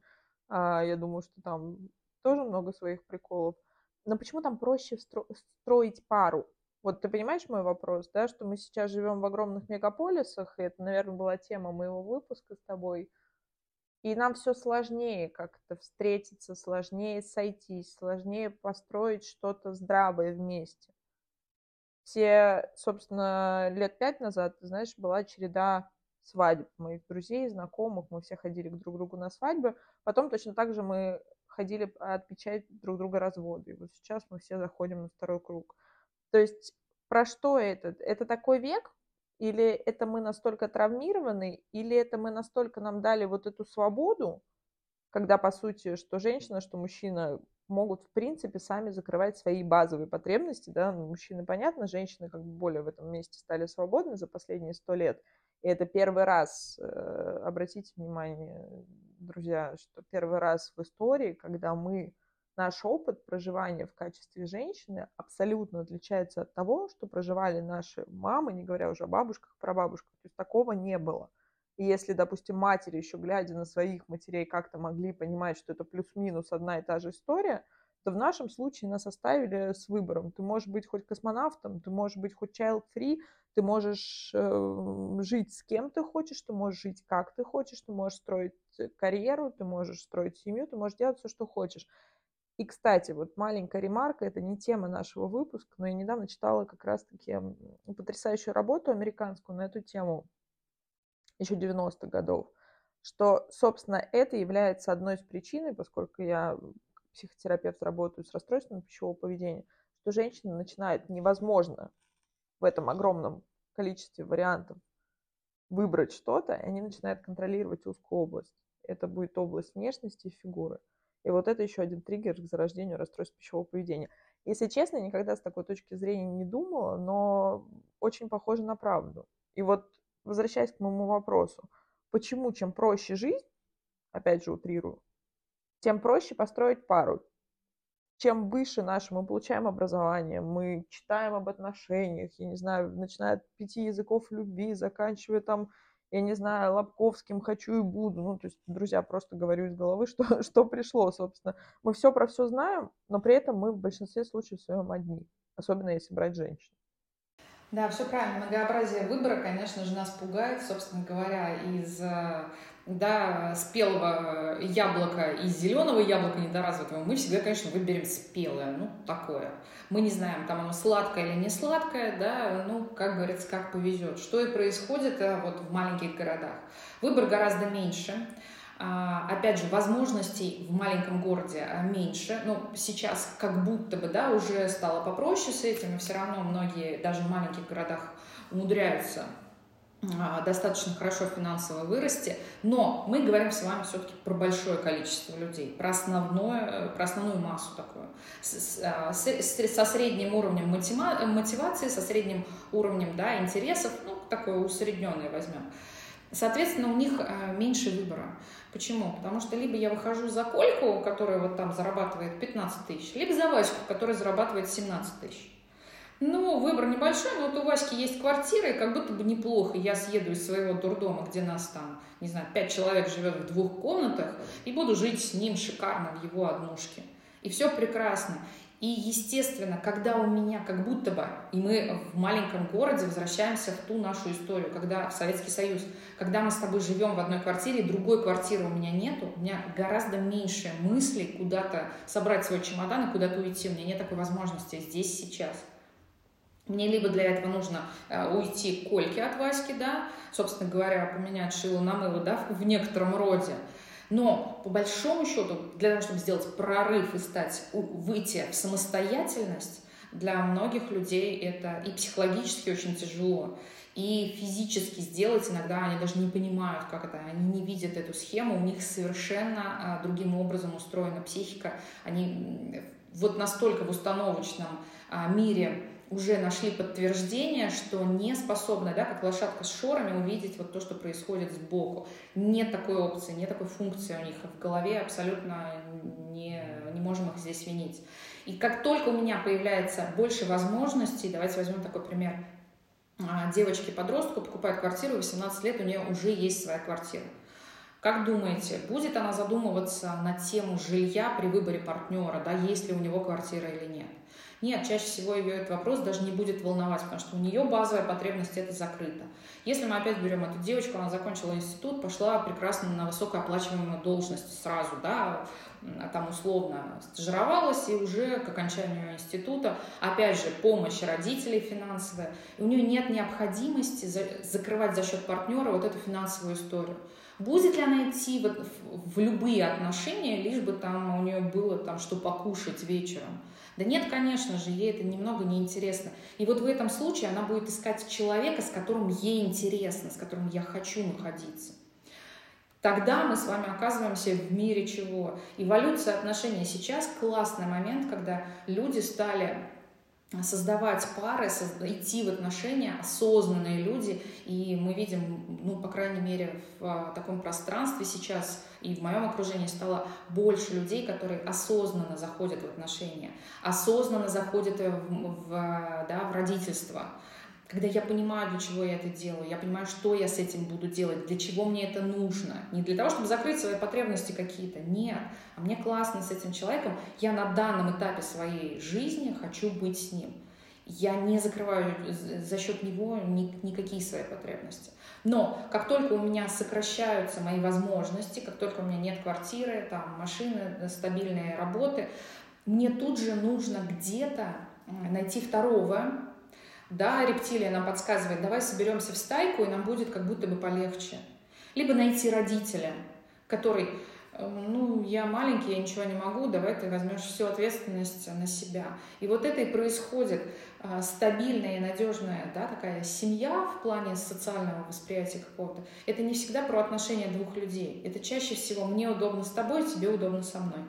а, я думаю, что там тоже много своих приколов, но почему там проще строить пару? Вот ты понимаешь мой вопрос, да, что мы сейчас живем в огромных мегаполисах, и это, наверное, была тема моего выпуска с тобой, и нам все сложнее как-то встретиться, сложнее сойтись, сложнее построить что-то здравое вместе. Все, собственно, лет пять назад, знаешь, была череда свадеб моих друзей, знакомых, мы все ходили к друг другу на свадьбы. Потом точно так же мы ходили отмечать друг друга разводы. И вот сейчас мы все заходим на второй круг. То есть про что это? Это такой век? Или это мы настолько травмированы? Или это мы настолько нам дали вот эту свободу, когда, по сути, что женщина, что мужчина могут, в принципе, сами закрывать свои базовые потребности, да, ну, мужчины, понятно, женщины как бы более в этом месте стали свободны за последние сто лет, и это первый раз, э, обратите внимание, друзья, что первый раз в истории, когда мы наш опыт проживания в качестве женщины абсолютно отличается от того, что проживали наши мамы, не говоря уже о бабушках, прабабушках. То есть такого не было. И если, допустим, матери, еще глядя на своих матерей, как-то могли понимать, что это плюс-минус одна и та же история, то в нашем случае нас оставили с выбором. Ты можешь быть хоть космонавтом, ты можешь быть хоть child-free, ты можешь э, жить с кем ты хочешь, ты можешь жить как ты хочешь, ты можешь строить карьеру, ты можешь строить семью, ты можешь делать все, что хочешь. И, кстати, вот маленькая ремарка, это не тема нашего выпуска, но я недавно читала как раз-таки потрясающую работу американскую на эту тему еще 90-х годов, что, собственно, это является одной из причин, поскольку я психотерапевт работаю с расстройством пищевого поведения, что женщина начинает невозможно в этом огромном количестве вариантов выбрать что-то, и они начинают контролировать узкую область. Это будет область внешности и фигуры. И вот это еще один триггер к зарождению расстройств пищевого поведения. Если честно, никогда с такой точки зрения не думала, но очень похоже на правду. И вот возвращаясь к моему вопросу, почему чем проще жизнь, опять же утрирую, тем проще построить пару. чем выше наше мы получаем образование, мы читаем об отношениях, я не знаю, начиная от пяти языков любви, заканчивая там, я не знаю, Лобковским «хочу и буду». Ну, то есть, друзья, просто говорю из головы, что, что пришло, собственно. Мы все про все знаем, но при этом мы в большинстве случаев своем одни, особенно если брать женщин. Да, все правильно. Многообразие выбора, конечно же, нас пугает, собственно говоря, из э, да, спелого яблока и зеленого яблока недоразвитого, мы всегда, конечно, выберем спелое, ну, такое. Мы не знаем, там оно сладкое или не сладкое, да, ну, как говорится, как повезет. Что и происходит а, вот в маленьких городах. Выбор гораздо меньше. А, опять же, возможностей в маленьком городе а, меньше. Ну, сейчас как будто бы, да, уже стало попроще с этим, и все равно многие даже в маленьких городах умудряются достаточно хорошо финансово вырасти, но мы говорим с вами все-таки про большое количество людей, про, основное, про основную массу такую, а, со средним уровнем мотивации, со средним уровнем да, интересов, ну, такое усредненное возьмем. Соответственно, у них а, меньше выбора. Почему? Потому что либо я выхожу за Кольку, которая вот там зарабатывает 15 тысяч, либо за Ваську, которая зарабатывает 17 тысяч. Ну, выбор небольшой, но вот у Васьки есть квартира, и как будто бы неплохо. Я съеду из своего дурдома, где нас там, не знаю, пять человек живет в двух комнатах, и буду жить с ним шикарно в его однушке. И все прекрасно. И, естественно, когда у меня как будто бы, и мы в маленьком городе возвращаемся в ту нашу историю, когда в Советский Союз, когда мы с тобой живем в одной квартире, другой квартиры у меня нету, у меня гораздо меньше мыслей куда-то собрать свой чемодан и куда-то уйти. У меня нет такой возможности здесь, сейчас. Мне либо для этого нужно э, уйти к Кольке от Васьки, да, собственно говоря, поменять шило на мыло, да, в, некотором роде. Но по большому счету, для того, чтобы сделать прорыв и стать, выйти в самостоятельность, для многих людей это и психологически очень тяжело, и физически сделать иногда они даже не понимают, как это, они не видят эту схему, у них совершенно а, другим образом устроена психика, они вот настолько в установочном а, мире уже нашли подтверждение, что не способны, да, как лошадка с шорами, увидеть вот то, что происходит сбоку. Нет такой опции, нет такой функции у них в голове, абсолютно не, не можем их здесь винить. И как только у меня появляется больше возможностей, давайте возьмем такой пример, а, девочки-подростку покупают квартиру, 18 лет, у нее уже есть своя квартира. Как думаете, будет она задумываться на тему жилья при выборе партнера, да, есть ли у него квартира или нет? Нет, чаще всего ее этот вопрос даже не будет волновать, потому что у нее базовая потребность это закрыта. Если мы опять берем эту девочку, она закончила институт, пошла прекрасно на высокооплачиваемую должность сразу, да, там условно стажировалась и уже к окончанию института, опять же, помощь родителей финансовая, и у нее нет необходимости закрывать за счет партнера вот эту финансовую историю. Будет ли она идти вот в любые отношения, лишь бы там у нее было там что покушать вечером? Да нет, конечно же, ей это немного неинтересно. И вот в этом случае она будет искать человека, с которым ей интересно, с которым я хочу находиться. Тогда мы с вами оказываемся в мире чего? Эволюция отношений сейчас классный момент, когда люди стали создавать пары, идти в отношения осознанные люди. И мы видим, ну, по крайней мере, в а, таком пространстве сейчас и в моем окружении стало больше людей, которые осознанно заходят в отношения, осознанно заходят в, в, да, в родительство когда я понимаю, для чего я это делаю, я понимаю, что я с этим буду делать, для чего мне это нужно. Не для того, чтобы закрыть свои потребности какие-то, нет. А мне классно с этим человеком, я на данном этапе своей жизни хочу быть с ним. Я не закрываю за счет него ни, никакие свои потребности. Но как только у меня сокращаются мои возможности, как только у меня нет квартиры, там, машины, стабильные работы, мне тут же нужно где-то найти второго, да, рептилия нам подсказывает, давай соберемся в стайку, и нам будет как будто бы полегче. Либо найти родителя, который, э, ну, я маленький, я ничего не могу, давай ты возьмешь всю ответственность на себя. И вот это и происходит. А, стабильная и надежная, да, такая семья в плане социального восприятия какого-то, это не всегда про отношения двух людей. Это чаще всего мне удобно с тобой, тебе удобно со мной.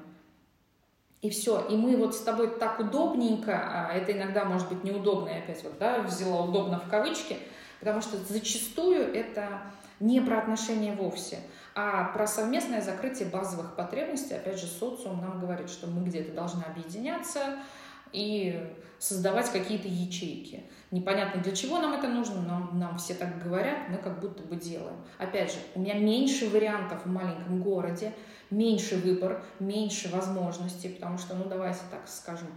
И все. И мы вот с тобой так удобненько, а это иногда может быть неудобно, я опять вот, да, взяла удобно в кавычки, потому что зачастую это не про отношения вовсе, а про совместное закрытие базовых потребностей. Опять же, социум нам говорит, что мы где-то должны объединяться и создавать какие-то ячейки. Непонятно, для чего нам это нужно, но нам все так говорят, мы как будто бы делаем. Опять же, у меня меньше вариантов в маленьком городе, меньше выбор, меньше возможностей, потому что, ну, давайте так скажем,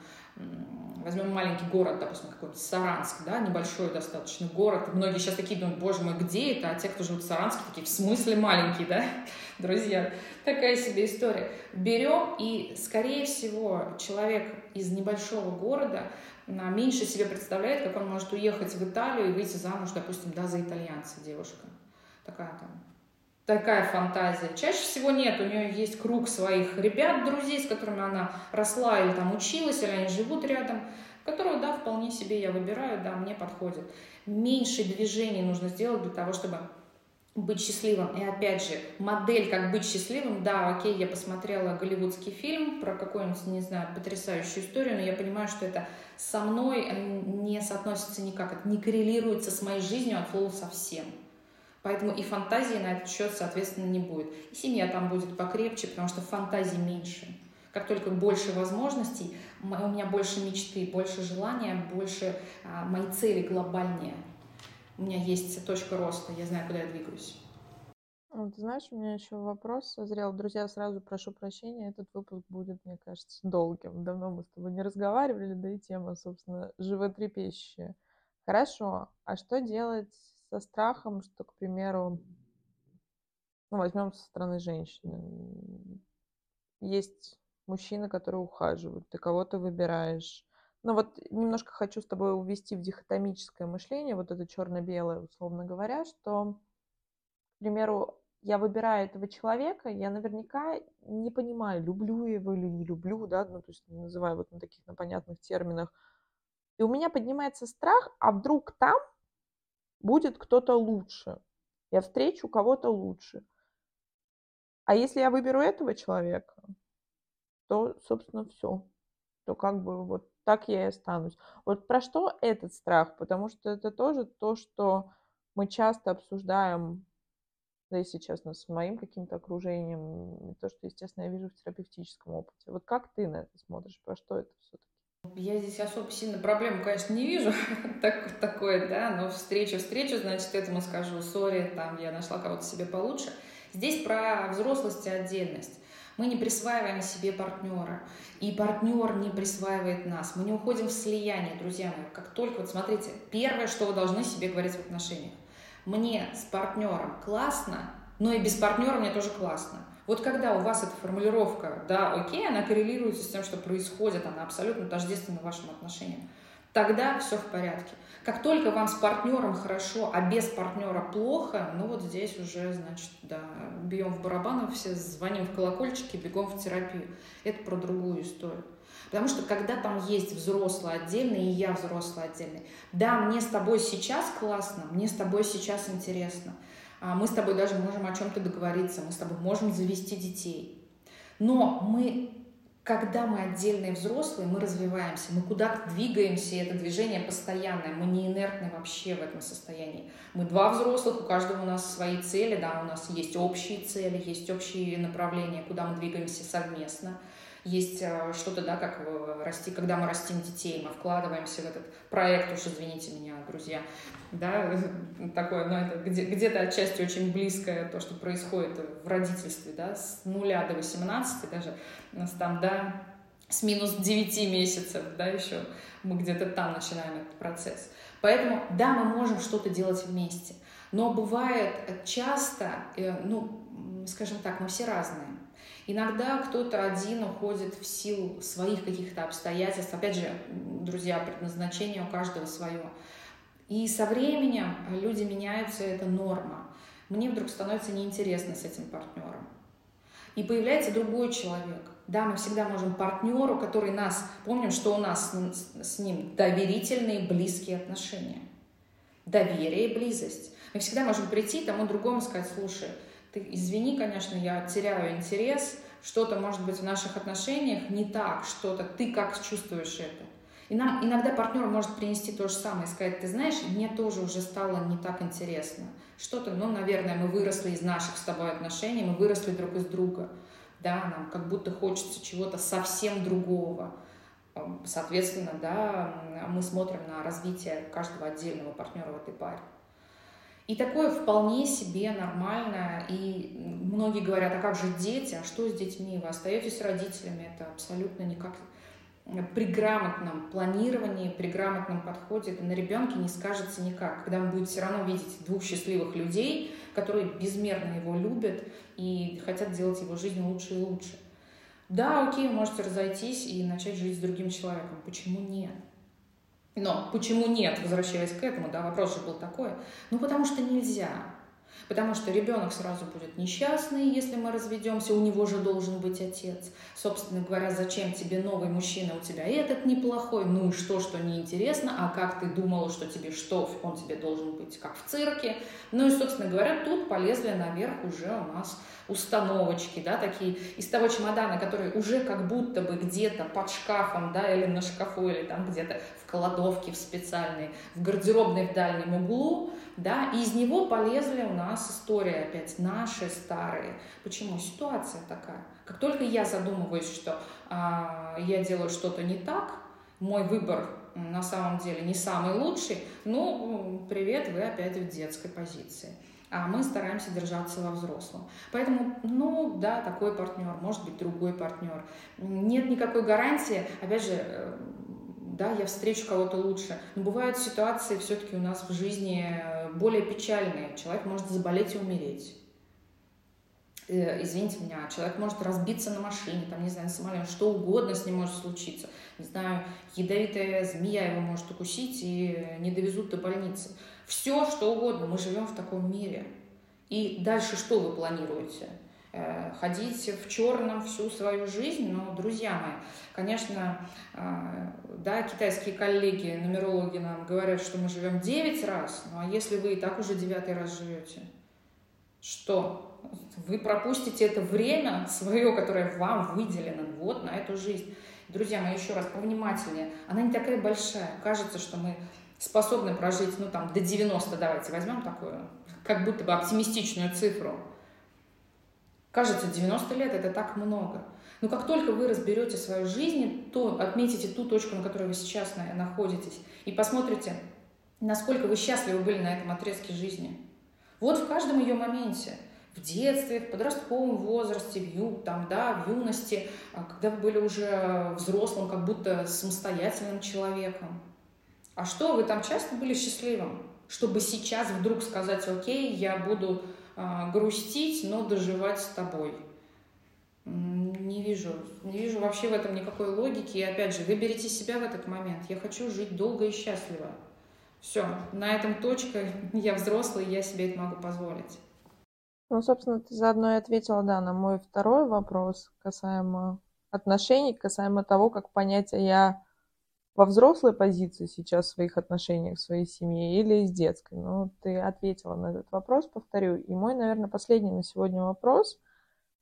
возьмем маленький город, допустим, какой-то Саранск, да, небольшой достаточно город. Многие сейчас такие думают, боже мой, где это? А те, кто живут в Саранске, такие, в смысле маленький, да? Друзья, такая себе история. Берем, и, скорее всего, человек из небольшого города меньше себе представляет, как он может уехать в Италию и выйти замуж, допустим, да, за итальянца девушка. Такая там такая фантазия. Чаще всего нет, у нее есть круг своих ребят, друзей, с которыми она росла или там училась, или они живут рядом, которую, да, вполне себе я выбираю, да, мне подходит. Меньше движений нужно сделать для того, чтобы быть счастливым. И опять же, модель, как быть счастливым, да, окей, я посмотрела голливудский фильм про какую-нибудь, не знаю, потрясающую историю, но я понимаю, что это со мной не соотносится никак, это не коррелируется с моей жизнью от слова совсем. Поэтому и фантазии на этот счет, соответственно, не будет. И семья там будет покрепче, потому что фантазий меньше. Как только больше возможностей, у меня больше мечты, больше желания, больше а, мои цели глобальнее. У меня есть точка роста, я знаю, куда я двигаюсь. Ты знаешь, у меня еще вопрос созрел. Друзья, сразу прошу прощения, этот выпуск будет, мне кажется, долгим. Давно мы с тобой не разговаривали, да и тема, собственно, животрепещущая. Хорошо, а что делать со страхом, что, к примеру, ну, возьмем со стороны женщины. Есть мужчины, которые ухаживают, ты кого-то выбираешь. Ну вот немножко хочу с тобой увести в дихотомическое мышление, вот это черно-белое, условно говоря, что, к примеру, я выбираю этого человека, я наверняка не понимаю, люблю его или не люблю, да, ну, то есть называю вот на таких, на понятных терминах. И у меня поднимается страх, а вдруг там будет кто-то лучше. Я встречу кого-то лучше. А если я выберу этого человека, то, собственно, все. То как бы вот так я и останусь. Вот про что этот страх? Потому что это тоже то, что мы часто обсуждаем, да, если честно, с моим каким-то окружением, то, что, естественно, я вижу в терапевтическом опыте. Вот как ты на это смотришь? Про что это все-таки? Я здесь особо сильно проблему, конечно, не вижу так, такое, да, но встреча встречу, значит, этому скажу, сори, там я нашла кого-то себе получше. Здесь про взрослость и отдельность. Мы не присваиваем себе партнера, и партнер не присваивает нас. Мы не уходим в слияние, друзья мои. Как только, вот смотрите, первое, что вы должны себе говорить в отношениях. Мне с партнером классно, но и без партнера мне тоже классно. Вот когда у вас эта формулировка, да, окей, она коррелируется с тем, что происходит, она абсолютно тождественна вашим отношениям, тогда все в порядке. Как только вам с партнером хорошо, а без партнера плохо, ну вот здесь уже, значит, да, бьем в барабаны, все звоним в колокольчики, бегом в терапию. Это про другую историю. Потому что когда там есть взрослый отдельный, и я взрослый отдельный, да, мне с тобой сейчас классно, мне с тобой сейчас интересно – мы с тобой даже можем о чем-то договориться, мы с тобой можем завести детей. Но мы, когда мы отдельные взрослые, мы развиваемся, мы куда-то двигаемся, и это движение постоянное, мы не инертны вообще в этом состоянии. Мы два взрослых, у каждого у нас свои цели, да, у нас есть общие цели, есть общие направления, куда мы двигаемся совместно – есть э, что-то, да, как расти, когда мы растим детей, мы вкладываемся в этот проект, уж извините меня, друзья, да, такое, но это где, где-то отчасти очень близкое то, что происходит в родительстве, да, с нуля до 18 даже, нас там, да, с минус 9 месяцев, да, еще мы где-то там начинаем этот процесс. Поэтому, да, мы можем что-то делать вместе, но бывает часто, э, ну, скажем так, мы все разные. Иногда кто-то один уходит в силу своих каких-то обстоятельств. Опять же, друзья, предназначение у каждого свое. И со временем люди меняются, это норма. Мне вдруг становится неинтересно с этим партнером. И появляется другой человек. Да, мы всегда можем партнеру, который нас, помним, что у нас с ним доверительные, близкие отношения. Доверие и близость. Мы всегда можем прийти тому другому и сказать, слушай, ты извини, конечно, я теряю интерес, что-то может быть в наших отношениях не так, что-то ты как чувствуешь это. И нам иногда партнер может принести то же самое и сказать, ты знаешь, мне тоже уже стало не так интересно. Что-то, ну, наверное, мы выросли из наших с тобой отношений, мы выросли друг из друга. Да, нам как будто хочется чего-то совсем другого. Соответственно, да, мы смотрим на развитие каждого отдельного партнера в этой паре. И такое вполне себе нормально. И многие говорят, а как же дети, а что с детьми? Вы остаетесь с родителями, это абсолютно никак при грамотном планировании, при грамотном подходе это на ребенке не скажется никак, когда он будет все равно видеть двух счастливых людей, которые безмерно его любят и хотят делать его жизнь лучше и лучше. Да, окей, вы можете разойтись и начать жить с другим человеком. Почему нет? Но почему нет, возвращаясь к этому, да, вопрос же был такой. Ну, потому что нельзя. Потому что ребенок сразу будет несчастный, если мы разведемся, у него же должен быть отец. Собственно говоря, зачем тебе новый мужчина, у тебя этот неплохой, ну и что, что неинтересно, а как ты думала, что тебе что, он тебе должен быть как в цирке. Ну и, собственно говоря, тут полезли наверх уже у нас установочки, да, такие из того чемодана, который уже как будто бы где-то под шкафом, да, или на шкафу, или там где-то в кладовке в специальной, в гардеробной в дальнем углу, да, и из него полезли у нас истории опять наши старые. Почему? Ситуация такая. Как только я задумываюсь, что а, я делаю что-то не так, мой выбор на самом деле не самый лучший, ну, привет, вы опять в детской позиции а мы стараемся держаться во взрослом. Поэтому, ну да, такой партнер, может быть другой партнер. Нет никакой гарантии, опять же, э, да, я встречу кого-то лучше. Но бывают ситуации все-таки у нас в жизни э, более печальные. Человек может заболеть и умереть. Э, извините меня, человек может разбиться на машине, там, не знаю, на самолете, что угодно с ним может случиться. Не знаю, ядовитая змея его может укусить и не довезут до больницы. Все, что угодно. Мы живем в таком мире. И дальше что вы планируете? Э, ходить в черном всю свою жизнь? Но, друзья мои, конечно, э, да, китайские коллеги, нумерологи нам говорят, что мы живем 9 раз, ну а если вы и так уже девятый раз живете, что? Вы пропустите это время свое, которое вам выделено вот на эту жизнь. Друзья мои, еще раз, повнимательнее. Она не такая большая. Кажется, что мы способны прожить, ну там, до 90, давайте возьмем такую, как будто бы оптимистичную цифру. Кажется, 90 лет это так много. Но как только вы разберете свою жизнь, то отметите ту точку, на которой вы сейчас находитесь, и посмотрите, насколько вы счастливы были на этом отрезке жизни. Вот в каждом ее моменте, в детстве, в подростковом возрасте, в, ю, там, да, в юности, а когда вы были уже взрослым, как будто самостоятельным человеком. А что, вы там часто были счастливым? Чтобы сейчас вдруг сказать, окей, я буду грустить, но доживать с тобой. Не вижу, не вижу вообще в этом никакой логики. И опять же, выберите себя в этот момент. Я хочу жить долго и счастливо. Все, на этом точка. Я взрослый, я себе это могу позволить. Ну, собственно, ты заодно и ответила, да, на мой второй вопрос касаемо отношений, касаемо того, как понять, а я во взрослой позиции сейчас в своих отношениях, в своей семье или из детской? Ну, ты ответила на этот вопрос, повторю. И мой, наверное, последний на сегодня вопрос.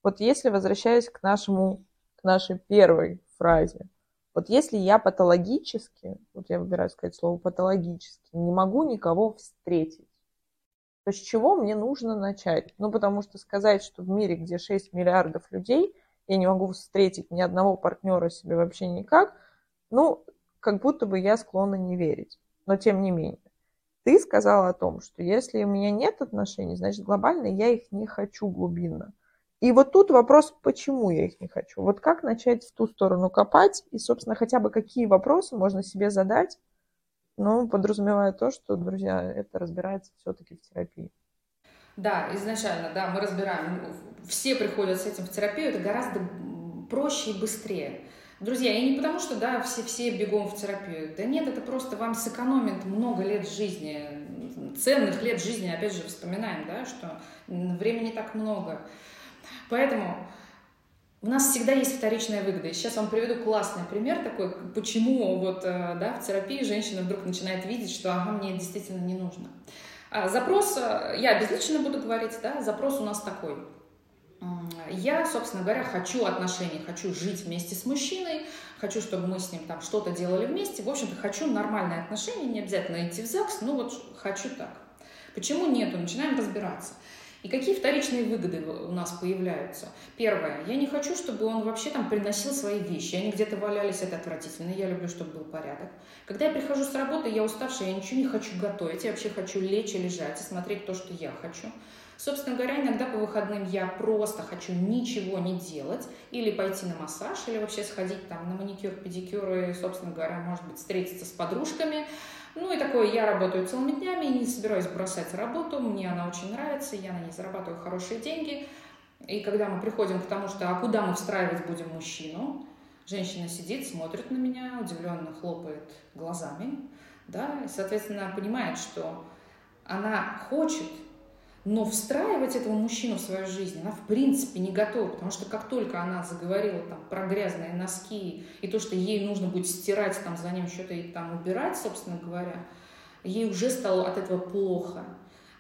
Вот если, возвращаясь к нашему, к нашей первой фразе, вот если я патологически, вот я выбираю сказать слово патологически, не могу никого встретить, то с чего мне нужно начать? Ну, потому что сказать, что в мире, где 6 миллиардов людей, я не могу встретить ни одного партнера себе вообще никак, ну, как будто бы я склонна не верить. Но тем не менее. Ты сказала о том, что если у меня нет отношений, значит глобально я их не хочу глубинно. И вот тут вопрос, почему я их не хочу. Вот как начать в ту сторону копать и, собственно, хотя бы какие вопросы можно себе задать, ну, подразумевая то, что, друзья, это разбирается все-таки в терапии. Да, изначально, да, мы разбираем. Все приходят с этим в терапию, это гораздо проще и быстрее. Друзья, и не потому, что, да, все, все бегом в терапию. Да нет, это просто вам сэкономит много лет жизни, ценных лет жизни, опять же, вспоминаем, да, что времени так много. Поэтому у нас всегда есть вторичная выгода. И сейчас вам приведу классный пример такой, почему вот, э, да, в терапии женщина вдруг начинает видеть, что ага, мне действительно не нужно. А запрос, э, я безлично буду говорить, да, запрос у нас такой – я, собственно говоря, хочу отношений, хочу жить вместе с мужчиной, хочу, чтобы мы с ним там что-то делали вместе. В общем-то, хочу нормальные отношения, не обязательно идти в ЗАГС, ну вот хочу так. Почему нету? Начинаем разбираться. И какие вторичные выгоды у нас появляются? Первое, я не хочу, чтобы он вообще там приносил свои вещи, они где-то валялись, это отвратительно, я люблю, чтобы был порядок. Когда я прихожу с работы, я уставшая, я ничего не хочу готовить, я вообще хочу лечь и лежать и смотреть то, что я хочу. Собственно говоря, иногда по выходным я просто хочу ничего не делать, или пойти на массаж, или вообще сходить там на маникюр, педикюр, и, собственно говоря, может быть, встретиться с подружками. Ну и такое, я работаю целыми днями, не собираюсь бросать работу, мне она очень нравится, я на ней зарабатываю хорошие деньги. И когда мы приходим к тому, что а куда мы встраивать будем мужчину, женщина сидит, смотрит на меня, удивленно хлопает глазами, да, и, соответственно, понимает, что она хочет но встраивать этого мужчину в свою жизнь она в принципе не готова, потому что как только она заговорила там про грязные носки и то, что ей нужно будет стирать там за ним что-то и там убирать, собственно говоря, ей уже стало от этого плохо,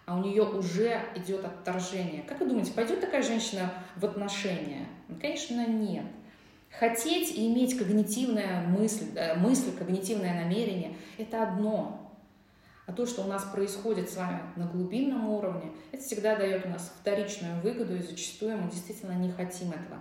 а у нее уже идет отторжение. Как вы думаете, пойдет такая женщина в отношения? Ну, конечно, нет. Хотеть и иметь когнитивная мысль, э, мысль, когнитивное намерение – это одно – а то, что у нас происходит с вами на глубинном уровне, это всегда дает у нас вторичную выгоду, и зачастую мы действительно не хотим этого.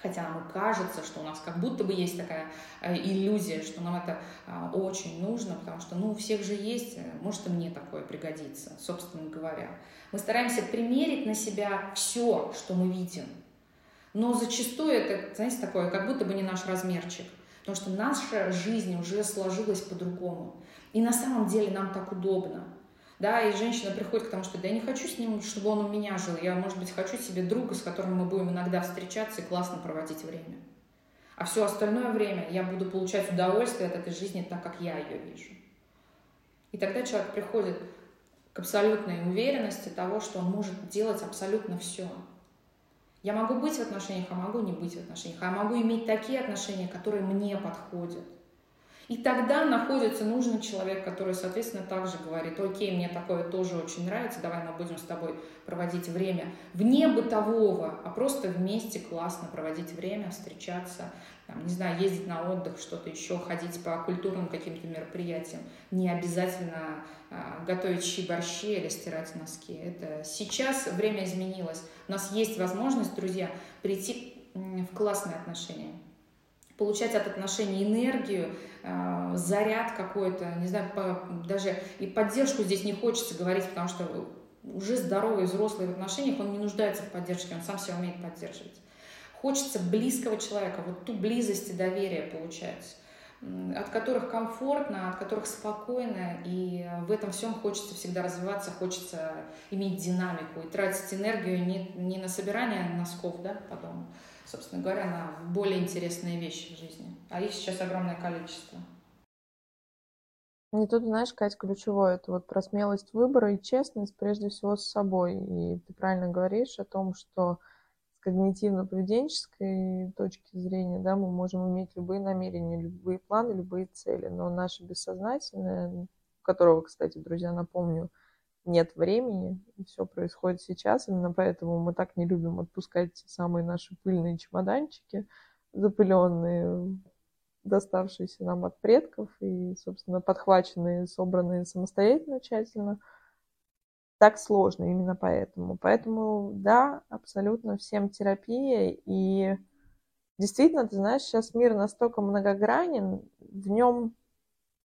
Хотя нам кажется, что у нас как будто бы есть такая э, иллюзия, что нам это а, очень нужно, потому что ну, у всех же есть, э, может и мне такое пригодится, собственно говоря. Мы стараемся примерить на себя все, что мы видим. Но зачастую это, знаете, такое, как будто бы не наш размерчик. Потому что наша жизнь уже сложилась по-другому. И на самом деле нам так удобно. Да, и женщина приходит к тому, что да, я не хочу с ним, чтобы он у меня жил. Я, может быть, хочу себе друга, с которым мы будем иногда встречаться и классно проводить время. А все остальное время я буду получать удовольствие от этой жизни так, как я ее вижу. И тогда человек приходит к абсолютной уверенности того, что он может делать абсолютно все. Я могу быть в отношениях, а могу не быть в отношениях. А могу иметь такие отношения, которые мне подходят. И тогда находится нужный человек, который, соответственно, также говорит, окей, мне такое тоже очень нравится, давай мы будем с тобой проводить время вне бытового, а просто вместе классно проводить время, встречаться, там, не знаю, ездить на отдых, что-то еще, ходить по культурным каким-то мероприятиям. Не обязательно а, готовить щи-борщи или стирать носки. Это сейчас время изменилось. У нас есть возможность, друзья, прийти в классные отношения получать от отношений энергию, э, заряд какой-то, не знаю, даже и поддержку здесь не хочется говорить, потому что уже здоровый взрослый в отношениях, он не нуждается в поддержке, он сам себя умеет поддерживать. Хочется близкого человека, вот ту близость и доверие получать, от которых комфортно, от которых спокойно, и в этом всем хочется всегда развиваться, хочется иметь динамику и тратить энергию не, не на собирание носков да, по дому, собственно говоря, на более интересные вещи в жизни. А их сейчас огромное количество. И тут, знаешь, Кать, ключевое, это вот про смелость выбора и честность прежде всего с собой. И ты правильно говоришь о том, что с когнитивно-поведенческой точки зрения, да, мы можем иметь любые намерения, любые планы, любые цели, но наше бессознательное, которого, кстати, друзья, напомню, нет времени, и все происходит сейчас. Именно поэтому мы так не любим отпускать самые наши пыльные чемоданчики, запыленные, доставшиеся нам от предков и, собственно, подхваченные, собранные самостоятельно тщательно. Так сложно именно поэтому. Поэтому, да, абсолютно всем терапия. И действительно, ты знаешь, сейчас мир настолько многогранен, в нем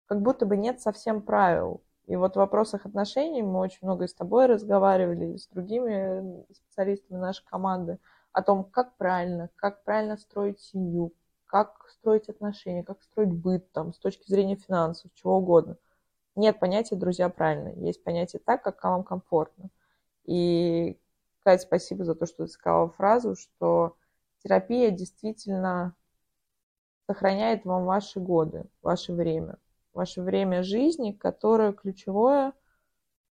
как будто бы нет совсем правил. И вот в вопросах отношений мы очень много и с тобой разговаривали, и с другими специалистами нашей команды о том, как правильно, как правильно строить семью, как строить отношения, как строить быт там, с точки зрения финансов, чего угодно. Нет понятия «друзья» правильно. Есть понятие так, как вам комфортно. И, Кать, спасибо за то, что ты сказала фразу, что терапия действительно сохраняет вам ваши годы, ваше время ваше время жизни, которое ключевое,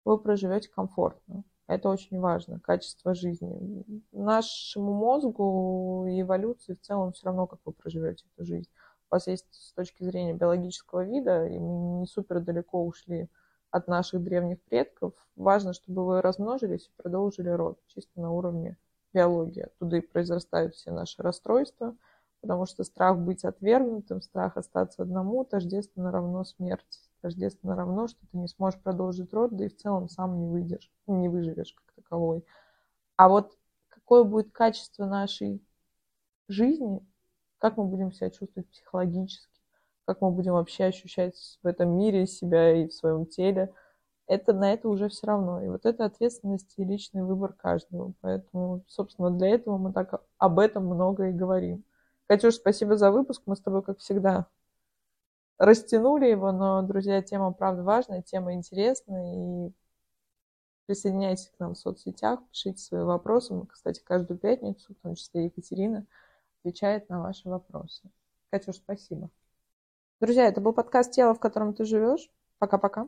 вы проживете комфортно. Это очень важно, качество жизни. Нашему мозгу и эволюции в целом все равно, как вы проживете эту жизнь. У вас есть с точки зрения биологического вида, и мы не супер далеко ушли от наших древних предков. Важно, чтобы вы размножились и продолжили род, чисто на уровне биология. Оттуда и произрастают все наши расстройства, потому что страх быть отвергнутым, страх остаться одному тождественно равно смерти. Тождественно равно, что ты не сможешь продолжить род, да и в целом сам не выйдешь, не выживешь как таковой. А вот какое будет качество нашей жизни, как мы будем себя чувствовать психологически, как мы будем вообще ощущать в этом мире себя и в своем теле, это на это уже все равно. И вот это ответственность и личный выбор каждого. Поэтому, собственно, для этого мы так об этом много и говорим. Катюш, спасибо за выпуск. Мы с тобой, как всегда, растянули его, но, друзья, тема правда важная, тема интересная, и присоединяйтесь к нам в соцсетях, пишите свои вопросы. Мы, кстати, каждую пятницу, в том числе Екатерина, отвечает на ваши вопросы. Катюш, спасибо. Друзья, это был подкаст «Тело, в котором ты живешь». Пока-пока.